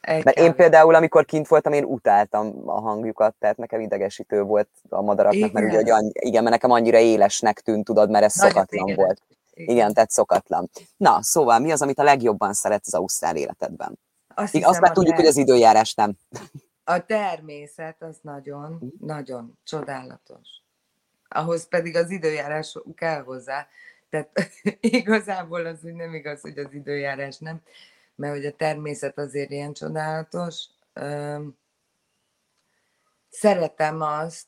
Mert én például, amikor kint voltam, én utáltam a hangjukat, tehát nekem idegesítő volt a madaraknak, igen. mert ugye, hogy annyi, igen, mert nekem annyira élesnek tűnt, tudod, mert ez Nagyon szokatlan igen. volt. Igen. igen, tehát szokatlan. Na, szóval mi az, amit a legjobban szeretsz az ausztrál életedben? Azt, igen, azt már tudjuk, hogy az időjárás nem. A természet az nagyon, mhm. nagyon csodálatos. Ahhoz pedig az időjárás kell hozzá, tehát igazából az úgy nem igaz, hogy az időjárás nem, mert hogy a természet azért ilyen csodálatos. Szeretem azt,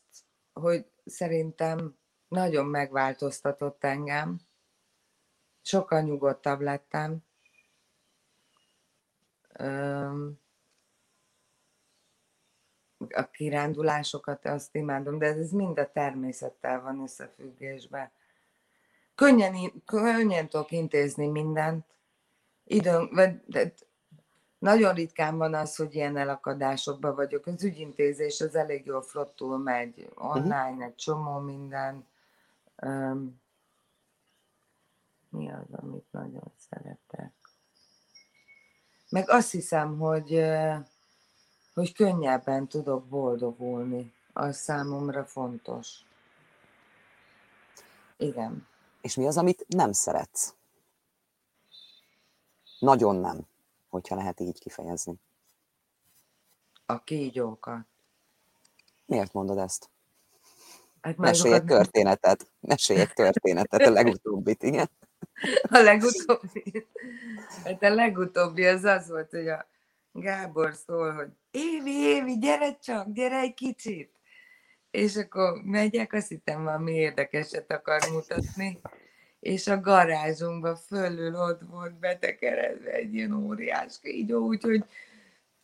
hogy szerintem nagyon megváltoztatott engem. Sokkal nyugodtabb lettem. A kirándulásokat azt imádom, de ez mind a természettel van összefüggésben könnyen, könnyen tudok intézni mindent. Időn, de nagyon ritkán van az, hogy ilyen elakadásokban vagyok. Az ügyintézés az elég jól flottul megy. Online uh-huh. egy csomó minden. Um, mi az, amit nagyon szeretek? Meg azt hiszem, hogy, hogy könnyebben tudok boldogulni. Az számomra fontos. Igen. És mi az, amit nem szeretsz? Nagyon nem, hogyha lehet így kifejezni. A kígyókat. Miért mondod ezt? Hát Mesélj egy történetet. Mesélj egy történetet, a legutóbbit, igen. A legutóbbi. Hát a legutóbbi az az volt, hogy a Gábor szól, hogy Évi, Évi, gyere csak, gyere egy kicsit és akkor megyek, azt hittem valami érdekeset akar mutatni, és a garázsunkban fölül ott volt betekeredve egy ilyen óriás kígyó, úgyhogy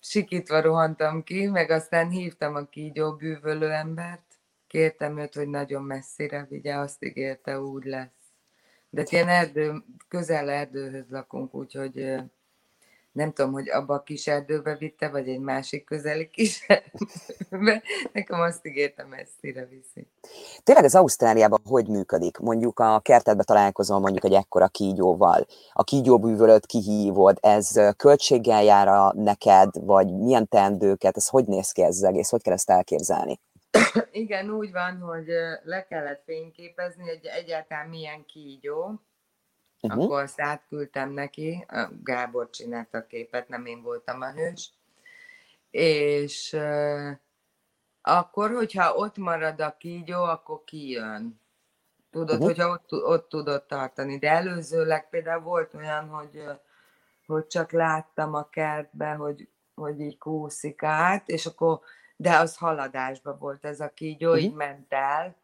sikítva rohantam ki, meg aztán hívtam a kígyó bűvölő embert, kértem őt, hogy nagyon messzire vigye, azt ígérte, úgy lesz. De ilyen erdő, közel erdőhöz lakunk, úgyhogy nem tudom, hogy abba a kis erdőbe vitte, vagy egy másik közeli kis erdőbe. Nekem azt ígértem, messzire viszi. Tényleg az Ausztráliában hogy működik? Mondjuk a kertedbe találkozom mondjuk egy ekkora kígyóval. A kígyóbűvölöt kihívod, ez költséggel jár a neked, vagy milyen teendőket, ez hogy néz ki ez az egész, hogy kell ezt elképzelni? Igen, úgy van, hogy le kellett fényképezni, hogy egyáltalán milyen kígyó, Uh-huh. Akkor azt átküldtem neki, Gábor csinálta a képet, nem én voltam a hős, és uh, akkor, hogyha ott marad a kígyó, akkor kijön. Tudod, uh-huh. hogyha ott, ott tudod tartani. De előzőleg például volt olyan, hogy, hogy csak láttam a kertbe, hogy, hogy így kúszik át, és akkor, de az haladásban volt ez a kígyó, uh-huh. így ment el,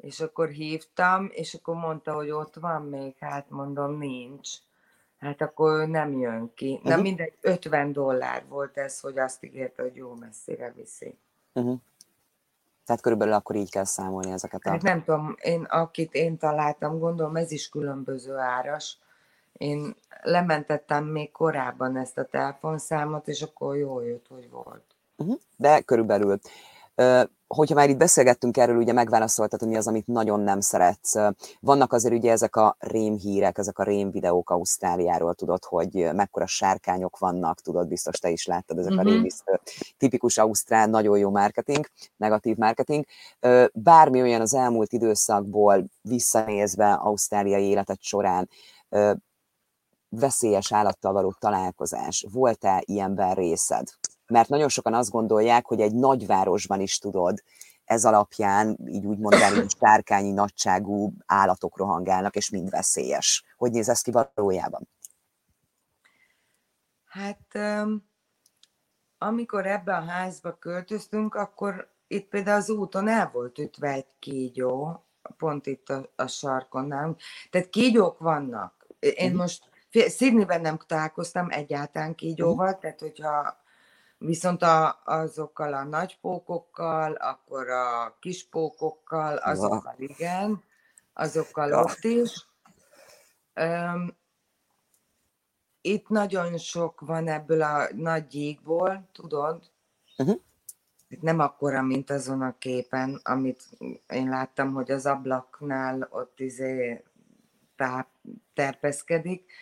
és akkor hívtam, és akkor mondta, hogy ott van még, hát mondom, nincs. Hát akkor nem jön ki. Uh-huh. Na mindegy, 50 dollár volt ez, hogy azt ígérte, hogy jó messzire viszi. Uh-huh. Tehát körülbelül akkor így kell számolni ezeket a... Hát nem tudom, én, akit én találtam, gondolom ez is különböző áras. Én lementettem még korábban ezt a telefonszámot, és akkor jól jött, hogy volt. Uh-huh. De körülbelül hogyha már itt beszélgettünk erről, ugye megválaszoltad, hogy mi az, amit nagyon nem szeretsz. Vannak azért ugye ezek a rém hírek, ezek a rém videók Ausztráliáról, tudod, hogy mekkora sárkányok vannak, tudod, biztos te is láttad ezek uh-huh. a mhm. rémisztő. Tipikus Ausztrál, nagyon jó marketing, negatív marketing. Bármi olyan az elmúlt időszakból visszanézve ausztráliai életet során, veszélyes állattal való találkozás, volt-e ilyenben részed? Mert nagyon sokan azt gondolják, hogy egy nagyvárosban is tudod, ez alapján így úgy mondani, hogy sárkányi nagyságú állatok rohangálnak, és mind veszélyes. Hogy néz ez ki valójában? Hát amikor ebbe a házba költöztünk, akkor itt például az úton el volt ütve egy kígyó, pont itt a, a sarkon nálunk. Tehát kígyók vannak. Én uh-huh. most Szidniben nem találkoztam egyáltalán kígyóval, uh-huh. tehát hogyha Viszont a, azokkal a nagy pókokkal, akkor a kis pókokkal, azokkal ja. igen, azokkal ja. ott is. Um, itt nagyon sok van ebből a nagy gyíkból, tudod? Uh-huh. Nem akkora, mint azon a képen, amit én láttam, hogy az ablaknál ott izé táp, terpeszkedik,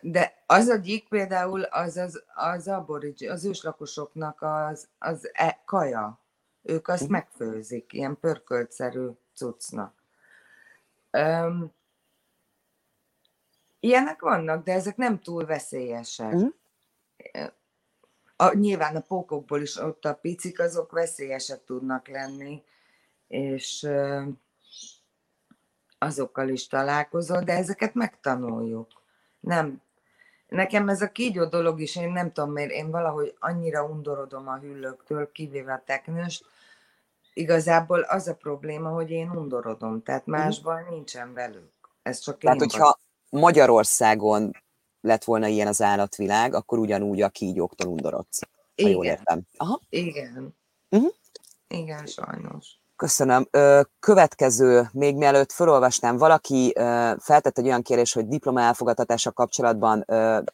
de az a gyík például az az, az aborigin, az őslakosoknak az, az e, kaja. Ők azt uh-huh. megfőzik, ilyen pörköltszerű cuccnak. Um, ilyenek vannak, de ezek nem túl veszélyesek. Uh-huh. A, nyilván a pókokból is ott a picik, azok veszélyesek tudnak lenni, és uh, azokkal is találkozol, de ezeket megtanuljuk nem. Nekem ez a kígyó dolog is, én nem tudom miért, én valahogy annyira undorodom a hüllőktől, kivéve a teknőst, igazából az a probléma, hogy én undorodom, tehát mhm. másban nincsen velük. Ez csak tehát, én hogyha vagy. Magyarországon lett volna ilyen az állatvilág, akkor ugyanúgy a kígyóktól undorodsz. Igen. Ha jól értem. Aha. Igen. Uh-huh. Igen, sajnos. Köszönöm. Következő, még mielőtt felolvasnám, valaki feltett egy olyan kérés, hogy diploma elfogadtatása kapcsolatban,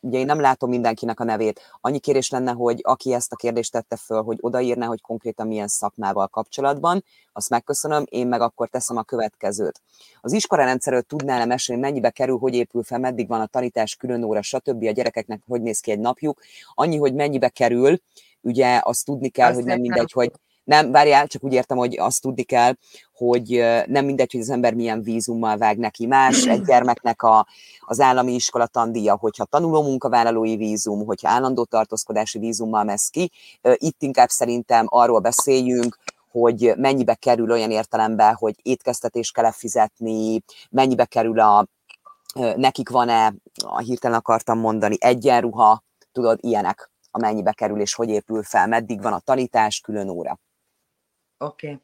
ugye én nem látom mindenkinek a nevét, annyi kérés lenne, hogy aki ezt a kérdést tette föl, hogy odaírná, hogy konkrétan milyen szakmával kapcsolatban, azt megköszönöm, én meg akkor teszem a következőt. Az iskolarendszerről tudnál-e mesélni, mennyibe kerül, hogy épül fel, meddig van a tanítás, külön óra, stb. a gyerekeknek hogy néz ki egy napjuk, annyi, hogy mennyibe kerül, ugye azt tudni kell, azt hogy nem mindegy, hogy nem, várjál, csak úgy értem, hogy azt tudni kell, hogy nem mindegy, hogy az ember milyen vízummal vág neki. Más egy gyermeknek a, az állami iskola tandíja, hogyha tanuló munkavállalói vízum, hogyha állandó tartózkodási vízummal mesz ki. Itt inkább szerintem arról beszéljünk, hogy mennyibe kerül olyan értelemben, hogy étkeztetés kell fizetni, mennyibe kerül a, nekik van-e, a hirtelen akartam mondani, egyenruha, tudod, ilyenek, amennyibe kerül és hogy épül fel, meddig van a tanítás, külön óra. Oké. Okay.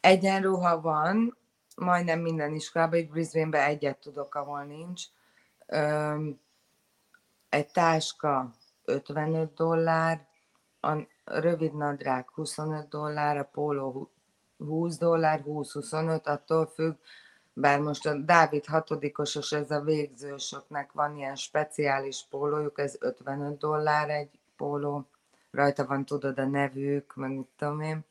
Egyenruha van, majdnem minden iskolában, itt Brisbane-ben egyet tudok, ahol nincs. Öm, egy táska 55 dollár, a rövid nadrág 25 dollár, a póló 20 dollár, 20-25, attól függ, bár most a Dávid hatodikosos, ez a végzősöknek van ilyen speciális pólójuk, ez 55 dollár egy póló, rajta van tudod a nevük, meg mit tudom én.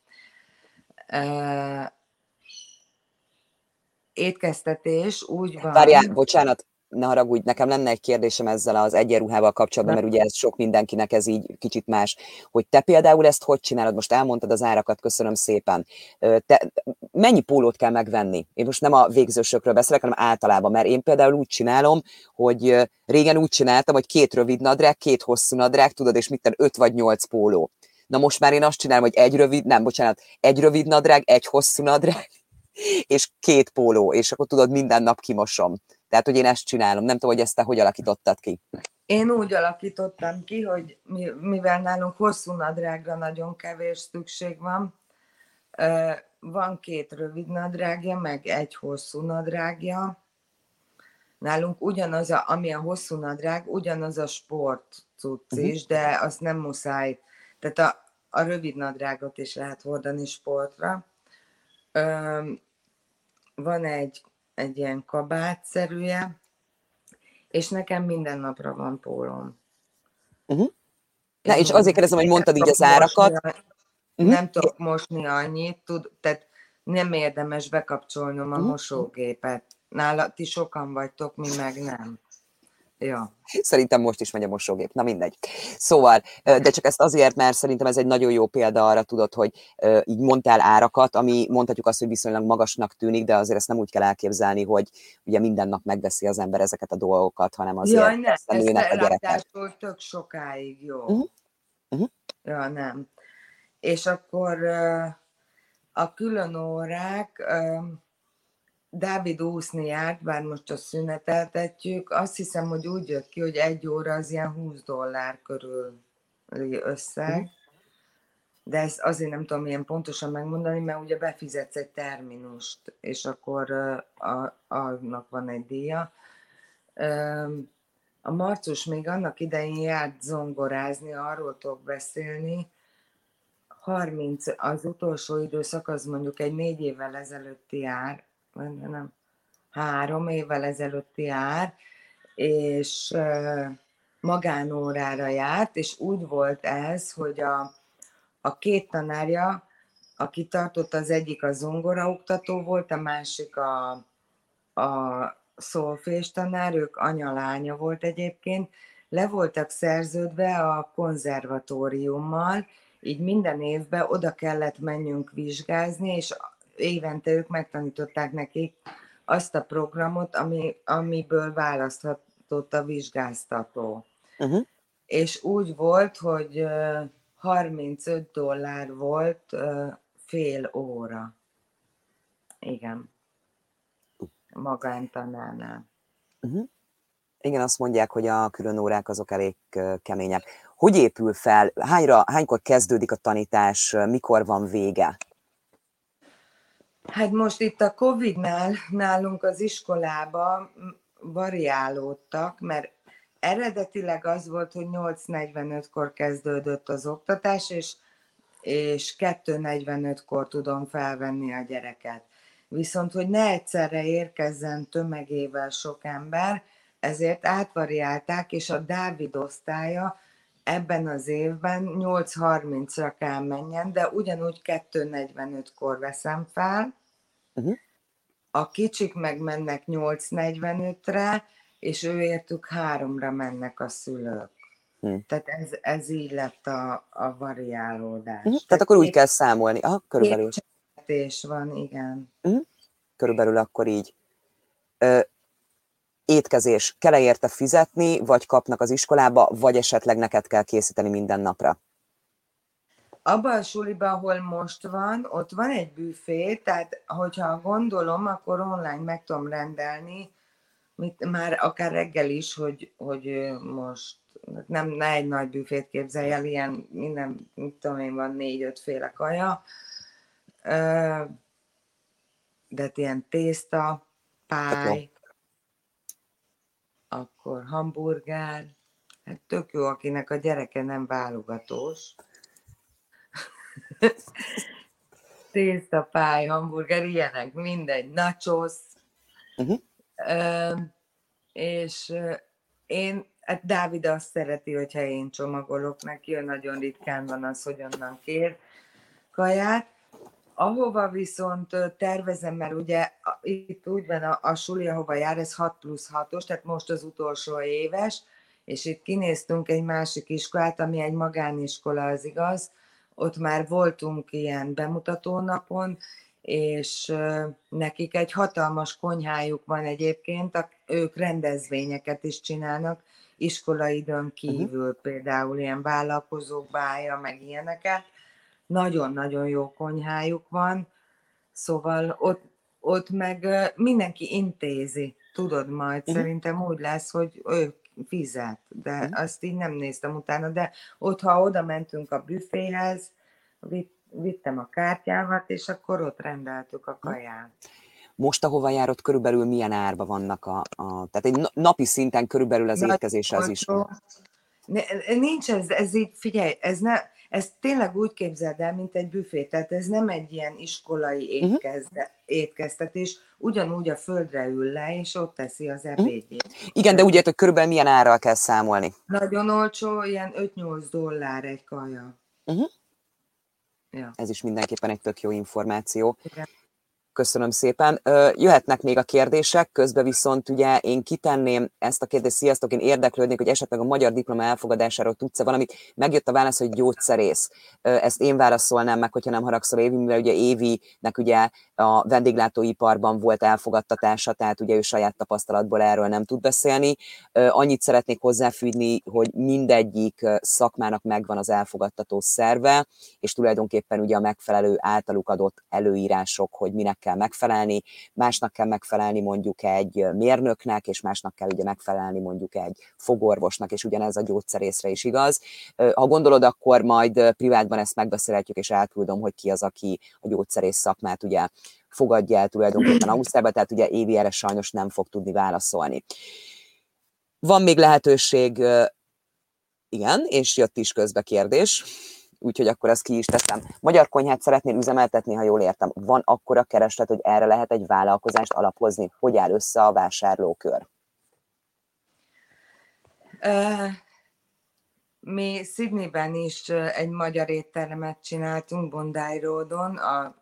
Étkeztetés úgy van... Várjál, bocsánat, ne haragudj, nekem lenne egy kérdésem ezzel az egyenruhával kapcsolatban, mert ugye ez sok mindenkinek ez így kicsit más, hogy te például ezt hogy csinálod? Most elmondtad az árakat, köszönöm szépen. Te, mennyi pólót kell megvenni? Én most nem a végzősökről beszélek, hanem általában, mert én például úgy csinálom, hogy régen úgy csináltam, hogy két rövid nadrág, két hosszú nadrág, tudod, és mit öt vagy nyolc póló. Na most már én azt csinálom, hogy egy rövid, nem, bocsánat, egy rövid nadrág, egy hosszú nadrág, és két póló, és akkor tudod, minden nap kimosom. Tehát, hogy én ezt csinálom. Nem tudom, hogy ezt te hogy alakítottad ki. Én úgy alakítottam ki, hogy mivel nálunk hosszú nadrágra nagyon kevés szükség van, van két rövid nadrágja, meg egy hosszú nadrágja. Nálunk ugyanaz, a, ami a hosszú nadrág, ugyanaz a sport cucc uh-huh. is, de azt nem muszáj. Tehát a, a rövid nadrágot is lehet hordani sportra. van egy egy ilyen kabátszerűje, és nekem minden napra van pólom. Uh-huh. Na, és, és azért kérdezem, hogy mondtad így az árakat. Mosni, uh-huh. Nem tudok mosni annyit, tud, tehát nem érdemes bekapcsolnom a uh-huh. mosógépet. Nála ti sokan vagytok, mi meg nem. Ja. Szerintem most is megy a mosógép. Na mindegy. Szóval, de csak ezt azért, mert szerintem ez egy nagyon jó példa arra, tudod, hogy így mondtál árakat, ami mondhatjuk azt, hogy viszonylag magasnak tűnik, de azért ezt nem úgy kell elképzelni, hogy ugye minden nap megveszi az ember ezeket a dolgokat, hanem azért Jaj, ne, ezt nőnek a gyerekek. tök sokáig, jó. Uh-huh. Uh-huh. Ja, nem. És akkor a külön órák, Dávid úszni járt, bár most a szüneteltetjük, azt hiszem, hogy úgy jött ki, hogy egy óra az ilyen 20 dollár körül összeg, de ezt azért nem tudom ilyen pontosan megmondani, mert ugye befizetsz egy terminust, és akkor a, annak van egy díja. A Marcus még annak idején járt zongorázni, arról tudok beszélni, 30, az utolsó időszak az mondjuk egy négy évvel ezelőtti jár, nem, három évvel ezelőtti jár, és magánórára járt, és úgy volt ez, hogy a, a két tanárja, aki tartott, az egyik a zongoraoktató volt, a másik a, a szolfés tanár, ők anya-lánya volt egyébként, le voltak szerződve a konzervatóriummal, így minden évben oda kellett menjünk vizsgázni, és évente ők megtanították nekik azt a programot, ami, amiből választhatott a vizsgáztató. Uh-huh. És úgy volt, hogy 35 dollár volt fél óra. Igen. Magántanárnál. Uh-huh. Igen, azt mondják, hogy a külön órák azok elég kemények. Hogy épül fel? Hányra, hánykor kezdődik a tanítás? Mikor van vége? Hát most itt a Covid-nál nálunk az iskolába variálódtak, mert eredetileg az volt, hogy 8.45-kor kezdődött az oktatás, és, és 2.45-kor tudom felvenni a gyereket. Viszont, hogy ne egyszerre érkezzen tömegével sok ember, ezért átvariálták, és a Dávid osztálya ebben az évben 8.30-ra kell menjen, de ugyanúgy 2.45-kor veszem fel, Uh-huh. A kicsik meg mennek 8.45-re, és ő értük háromra mennek a szülők. Hmm. Tehát ez, ez így lett a, a variálódás. Uh-huh. Tehát, Tehát akkor úgy kell számolni. Aha, körülbelül. Két van, igen. Uh-huh. Körülbelül akkor így. Ö, étkezés, kell-e érte fizetni, vagy kapnak az iskolába, vagy esetleg neked kell készíteni minden napra? abban a suliban, ahol most van, ott van egy büfé, tehát hogyha gondolom, akkor online meg tudom rendelni, mit, már akár reggel is, hogy, hogy most nem ne egy nagy büfét képzelj el, ilyen minden, mit tudom én, van négy-öt féle kaja, de ilyen tészta, pály, akkor hamburger, hát tök jó, akinek a gyereke nem válogatós. tésztapály, hamburger, ilyenek, mindegy, nachos. Uh-huh. Ö, és én, hát Dávid azt szereti, hogyha én csomagolok neki, ő nagyon ritkán van az, hogy onnan kér kaját. Ahova viszont tervezem, mert ugye itt úgy van a, a suli, ahova jár, ez 6 plusz 6-os, tehát most az utolsó éves, és itt kinéztünk egy másik iskolát, ami egy magániskola, az igaz, ott már voltunk ilyen bemutatónapon, és nekik egy hatalmas konyhájuk van egyébként, ők rendezvényeket is csinálnak, iskolaidőn mhm. kívül uh-huh. például ilyen vállalkozók bája, meg ilyeneket. Nagyon-nagyon jó konyhájuk van, szóval ott, ott meg mindenki intézi, tudod majd, uh-huh. szerintem úgy lesz, hogy ők fizet, de uh-huh. azt így nem néztem utána, de ott, ha oda mentünk a büféhez, vitt, vittem a kártyámat, és akkor ott rendeltük a kaját. Most, ahova járott, körülbelül milyen árba vannak a, a tehát egy napi szinten körülbelül az étkezése az is. Nincs ez, ez így, figyelj, ez ne, ez tényleg úgy képzeld el, mint egy büfé, tehát ez nem egy ilyen iskolai mhm. étkezde, étkeztetés, ugyanúgy a földre ül le, és ott teszi az mhm. ebédjét. Igen, de úgy hogy körülbelül milyen árral kell számolni? Nagyon olcsó, ilyen 5-8 dollár egy kaja. Uh-huh. Ja. Ez is mindenképpen egy tök jó információ. Igen. Köszönöm szépen. Jöhetnek még a kérdések, közben viszont ugye én kitenném ezt a kérdést, sziasztok, én érdeklődnék, hogy esetleg a magyar diploma elfogadásáról tudsz-e valamit. Megjött a válasz, hogy gyógyszerész. Ezt én válaszolnám meg, hogyha nem haragszol Évi, mivel ugye Évinek ugye a vendéglátóiparban volt elfogadtatása, tehát ugye ő saját tapasztalatból erről nem tud beszélni. Annyit szeretnék hozzáfűzni, hogy mindegyik szakmának megvan az elfogadtató szerve, és tulajdonképpen ugye a megfelelő általuk adott előírások, hogy minek kell megfelelni, másnak kell megfelelni mondjuk egy mérnöknek, és másnak kell ugye megfelelni mondjuk egy fogorvosnak, és ugyanez a gyógyszerészre is igaz. Ha gondolod, akkor majd privátban ezt megbeszélhetjük, és elküldöm, hogy ki az, aki a gyógyszerész szakmát ugye fogadja el tulajdonképpen Ausztriába, tehát ugye Évi erre sajnos nem fog tudni válaszolni. Van még lehetőség, igen, és jött is közbe kérdés, úgyhogy akkor ezt ki is teszem. Magyar konyhát szeretnél üzemeltetni, ha jól értem. Van akkora kereslet, hogy erre lehet egy vállalkozást alapozni? Hogy áll össze a vásárlókör? Uh, mi Sydneyben is egy magyar éttermet csináltunk, Bondi Roadon, a,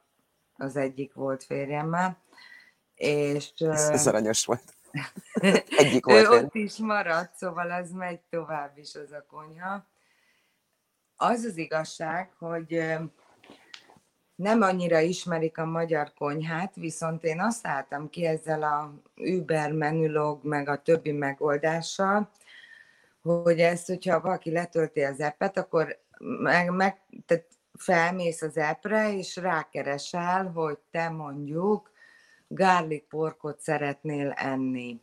az egyik volt férjemmel, és... Ez, ez aranyos volt. Egyik volt. Ő ott is maradt, szóval az megy tovább is az a konyha az az igazság, hogy nem annyira ismerik a magyar konyhát, viszont én azt álltam ki ezzel a Uber, Menülog, meg a többi megoldással, hogy ezt, hogyha valaki letölti az appet, akkor meg, meg tehát felmész az appre, és rákeresel, hogy te mondjuk garlic porkot szeretnél enni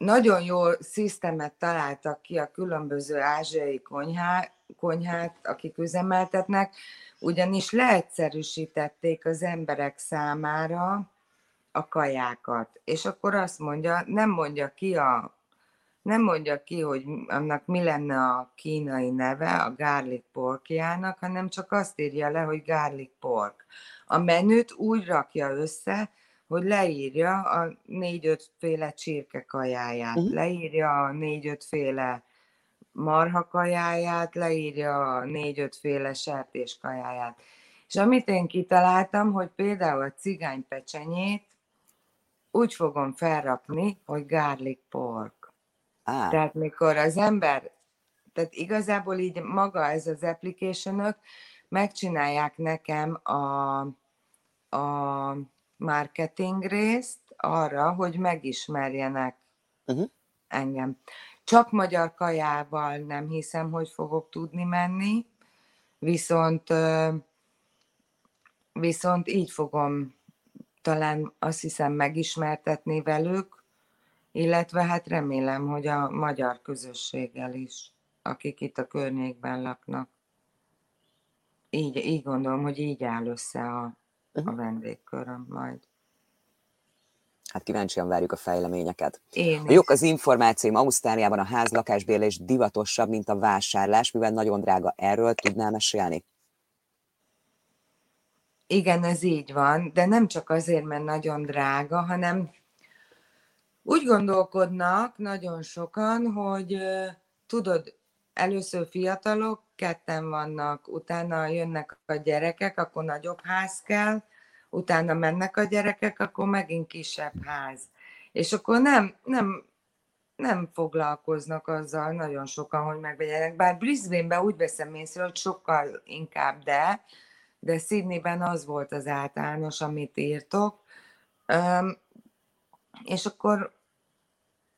nagyon jó szisztemet találtak ki a különböző ázsiai konyhá, konyhát, akik üzemeltetnek, ugyanis leegyszerűsítették az emberek számára a kajákat. És akkor azt mondja, nem mondja ki a nem mondja ki, hogy annak mi lenne a kínai neve, a garlic porkjának, hanem csak azt írja le, hogy garlic pork. A menüt úgy rakja össze, hogy leírja a négy-öt féle csirke kajáját, uh-huh. leírja a négy-öt féle marha kajáját, leírja a négy-öt féle sertés kajáját. És amit én kitaláltam, hogy például a cigány pecsenyét úgy fogom felrakni, hogy garlic pork. Ah. Tehát mikor az ember, tehát igazából így maga ez az application megcsinálják nekem a, a marketing részt arra, hogy megismerjenek uh-huh. engem. Csak magyar kajával nem hiszem, hogy fogok tudni menni, viszont, viszont így fogom talán azt hiszem megismertetni velük, illetve hát remélem, hogy a magyar közösséggel is, akik itt a környékben laknak. Így, így gondolom, hogy így áll össze a, uh-huh. a vendégköröm majd. Hát kíváncsian várjuk a fejleményeket. Én a jók az információim, Ausztráliában a ház lakásbérlés divatosabb, mint a vásárlás, mivel nagyon drága. Erről tudnál mesélni? Igen, ez így van, de nem csak azért, mert nagyon drága, hanem úgy gondolkodnak nagyon sokan, hogy tudod, először fiatalok, ketten vannak, utána jönnek a gyerekek, akkor nagyobb ház kell, utána mennek a gyerekek, akkor megint kisebb ház. És akkor nem, nem, nem foglalkoznak azzal nagyon sokan, hogy megvegyenek. Bár Brisbane-ben úgy veszem észre, hogy sokkal inkább, de, de Sydney-ben az volt az általános, amit írtok. Um, és akkor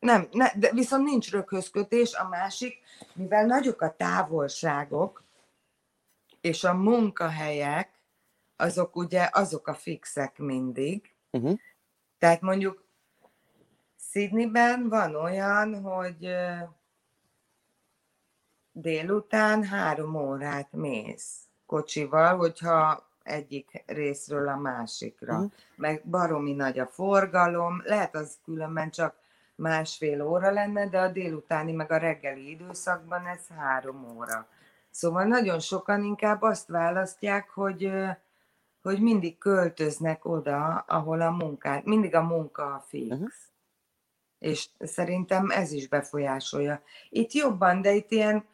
nem, ne, de viszont nincs röghözkötés. A másik, mivel nagyok a távolságok, és a munkahelyek, azok ugye azok a fixek mindig. Uh-huh. Tehát mondjuk Sydneyben van olyan, hogy délután három órát mész kocsival, hogyha egyik részről a másikra. Uh-huh. Meg baromi nagy a forgalom, lehet az különben csak másfél óra lenne, de a délutáni meg a reggeli időszakban ez három óra. Szóval nagyon sokan inkább azt választják, hogy, hogy mindig költöznek oda, ahol a munkát, mindig a munka a fix. Uh-huh. És szerintem ez is befolyásolja. Itt jobban, de itt ilyen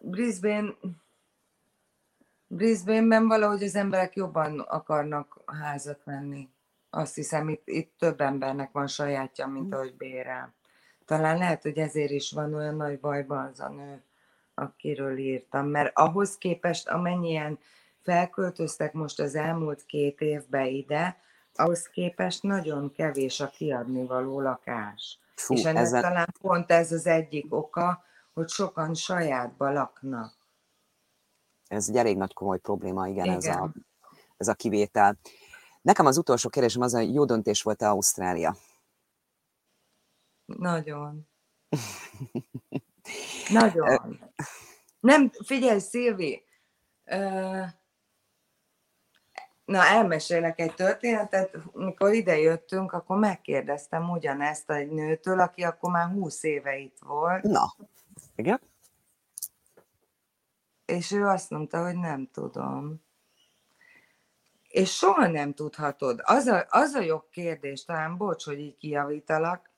Brisbane, Brisbane-ben valahogy az emberek jobban akarnak házat venni. Azt hiszem, itt, itt több embernek van sajátja, mint mhm. ahogy bérel. Talán lehet, hogy ezért is van olyan nagy bajban az a nő, akiről írtam, mert ahhoz képest, amennyien felköltöztek most az elmúlt két évbe ide, ahhoz képest nagyon kevés a kiadni való lakás. Fú, És ennek ezen... talán pont ez az egyik oka, hogy sokan sajátba laknak. Ez egy elég nagy komoly probléma, igen, igen. Ez, a, ez a kivétel. Nekem az utolsó kérdésem az, hogy jó döntés volt-e Ausztrália? Nagyon. Nagyon. Nem, figyelj, Szilvi, na elmesélek egy történetet, mikor ide jöttünk, akkor megkérdeztem ugyanezt egy nőtől, aki akkor már húsz éve itt volt. Na, igen. És ő azt mondta, hogy nem tudom. És soha nem tudhatod. Az a, az a jogkérdés, talán bocs, hogy így kijavítalak,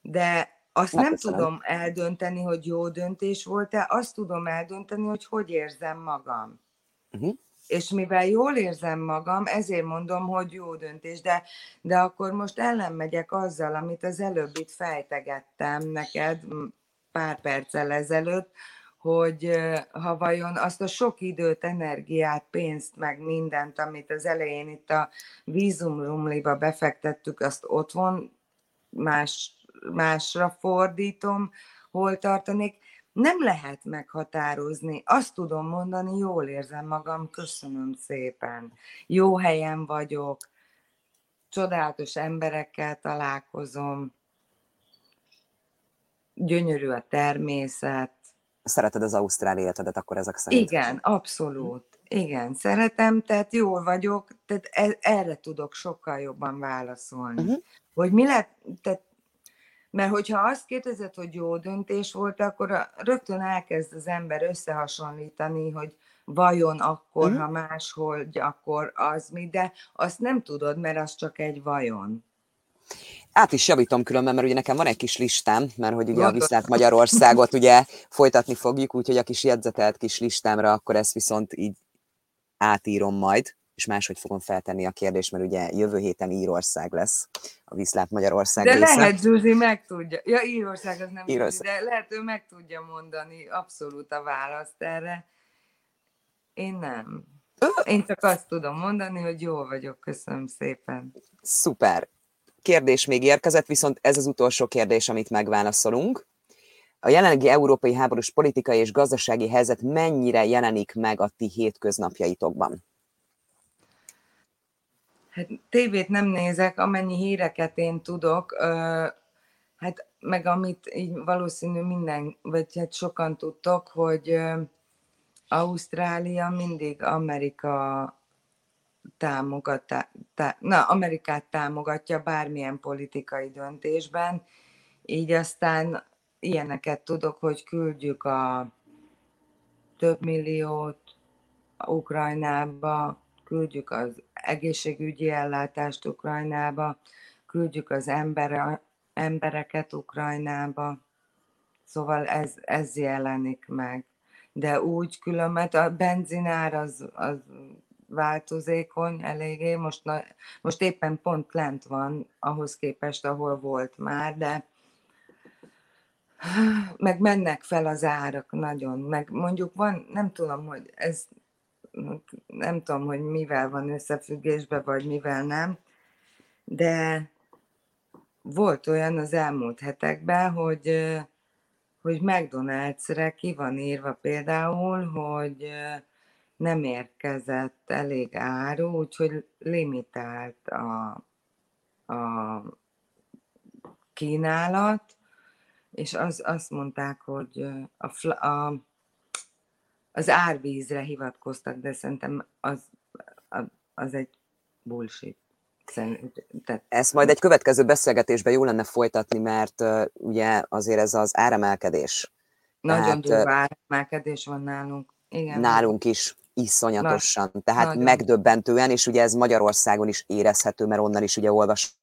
de azt nem, nem tudom eldönteni, hogy jó döntés volt-e, azt tudom eldönteni, hogy hogy érzem magam. Uh-huh. És mivel jól érzem magam, ezért mondom, hogy jó döntés, de, de akkor most ellenmegyek azzal, amit az előbb itt fejtegettem neked pár perccel ezelőtt, hogy ha vajon azt a sok időt, energiát, pénzt, meg mindent, amit az elején itt a vízumrumliba befektettük, azt otthon más, másra fordítom, hol tartanék, nem lehet meghatározni. Azt tudom mondani, jól érzem magam, köszönöm szépen. Jó helyen vagyok, csodálatos emberekkel találkozom, gyönyörű a természet, szereted az ausztrál életedet akkor ezek szerint. Igen, abszolút. Igen, szeretem, tehát jól vagyok, tehát e, erre tudok sokkal jobban válaszolni. Uh-huh. Hogy mi lett, tehát, mert hogyha azt kérdezed, hogy jó döntés volt, akkor a, rögtön elkezd az ember összehasonlítani, hogy vajon akkor, uh-huh. ha máshol, akkor az mi, de azt nem tudod, mert az csak egy vajon. Át is javítom különben, mert ugye nekem van egy kis listám, mert hogy ugye a Viszlát Magyarországot ugye folytatni fogjuk, úgyhogy a kis jegyzetelt kis listámra, akkor ezt viszont így átírom majd, és máshogy fogom feltenni a kérdést, mert ugye jövő héten Írország lesz, a Viszlát Magyarország De része. lehet, Zsuzsi meg tudja. Ja, Írország az nem Írország. Zsuzsi, de lehet, ő meg tudja mondani abszolút a választ erre. Én nem. Én csak azt tudom mondani, hogy jó vagyok, köszönöm szépen. Szuper kérdés még érkezett, viszont ez az utolsó kérdés, amit megválaszolunk. A jelenlegi európai háborús politikai és gazdasági helyzet mennyire jelenik meg a ti hétköznapjaitokban? Hát tévét nem nézek, amennyi híreket én tudok, hát meg amit így valószínű minden, vagy hát sokan tudtok, hogy Ausztrália mindig Amerika támogatá, tá, na, Amerikát támogatja bármilyen politikai döntésben, így aztán ilyeneket tudok, hogy küldjük a több milliót Ukrajnába, küldjük az egészségügyi ellátást Ukrajnába, küldjük az embere, embereket Ukrajnába. Szóval ez, ez jelenik meg. De úgy különben a benzinár az, az változékony eléggé, most, na, most éppen pont lent van ahhoz képest, ahol volt már, de meg mennek fel az árak nagyon, meg mondjuk van, nem tudom, hogy ez nem tudom, hogy mivel van összefüggésbe, vagy mivel nem, de volt olyan az elmúlt hetekben, hogy, hogy McDonald's-re ki van írva például, hogy nem érkezett elég áru, úgyhogy limitált a, a kínálat, és az, azt mondták, hogy a, a, az árvízre hivatkoztak, de szerintem az, az egy bullshit. Tehát... Ezt majd egy következő beszélgetésben jó lenne folytatni, mert uh, ugye azért ez az áremelkedés. Nagyon Tehát, durva áremelkedés van nálunk. Igen. Nálunk is iszonyatosan, Na, tehát nagyon. megdöbbentően, és ugye ez Magyarországon is érezhető, mert onnan is ugye olvas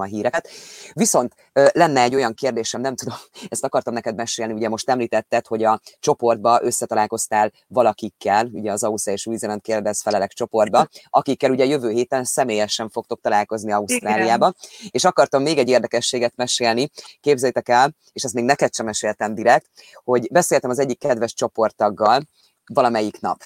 a híreket. Viszont lenne egy olyan kérdésem, nem tudom, ezt akartam neked mesélni, ugye most említetted, hogy a csoportba összetalálkoztál valakikkel, ugye az Ausztria és Új-Zéland kérdez felelek csoportba, akikkel ugye jövő héten személyesen fogtok találkozni Ausztráliába, Igen. és akartam még egy érdekességet mesélni, képzeljétek el, és ezt még neked sem meséltem direkt, hogy beszéltem az egyik kedves csoporttaggal valamelyik nap,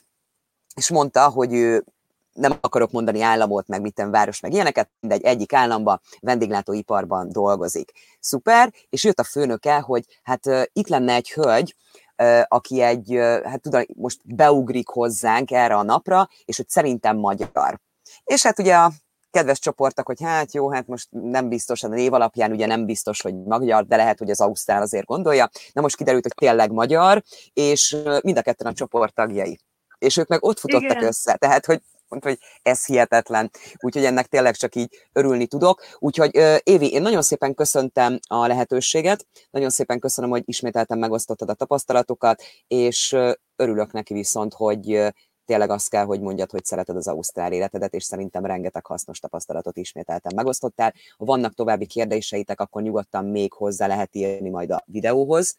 és mondta, hogy ő nem akarok mondani államot, meg mitten város, meg ilyeneket, egy egyik államba vendéglátóiparban dolgozik. Szuper, és jött a főnöke, hogy hát uh, itt lenne egy hölgy, uh, aki egy, uh, hát tudom, most beugrik hozzánk erre a napra, és hogy szerintem magyar. És hát ugye a kedves csoportok, hogy hát jó, hát most nem biztos, a név alapján ugye nem biztos, hogy magyar, de lehet, hogy az Ausztrál azért gondolja. Na most kiderült, hogy tényleg magyar, és mind a ketten a csoport tagjai. És ők meg ott futottak Igen. össze. Tehát, hogy mondta, hogy ez hihetetlen. Úgyhogy ennek tényleg csak így örülni tudok. Úgyhogy Évi, én nagyon szépen köszöntem a lehetőséget, nagyon szépen köszönöm, hogy ismételten megosztottad a tapasztalatokat, és örülök neki viszont, hogy tényleg azt kell, hogy mondjad, hogy szereted az ausztrál életedet, és szerintem rengeteg hasznos tapasztalatot ismételten megosztottál. Ha vannak további kérdéseitek, akkor nyugodtan még hozzá lehet írni majd a videóhoz,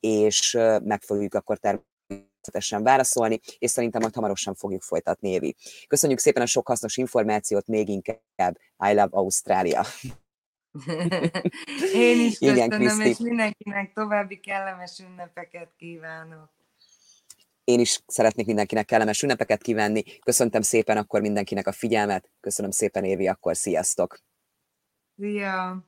és meg fogjuk akkor természetesen részletesen válaszolni, és szerintem majd hamarosan fogjuk folytatni, Évi. Köszönjük szépen a sok hasznos információt, még inkább I love Ausztrália. Én is köszönöm, Kriszti. és mindenkinek további kellemes ünnepeket kívánok. Én is szeretnék mindenkinek kellemes ünnepeket kívánni. Köszöntem szépen akkor mindenkinek a figyelmet. Köszönöm szépen, Évi, akkor sziasztok! Szia!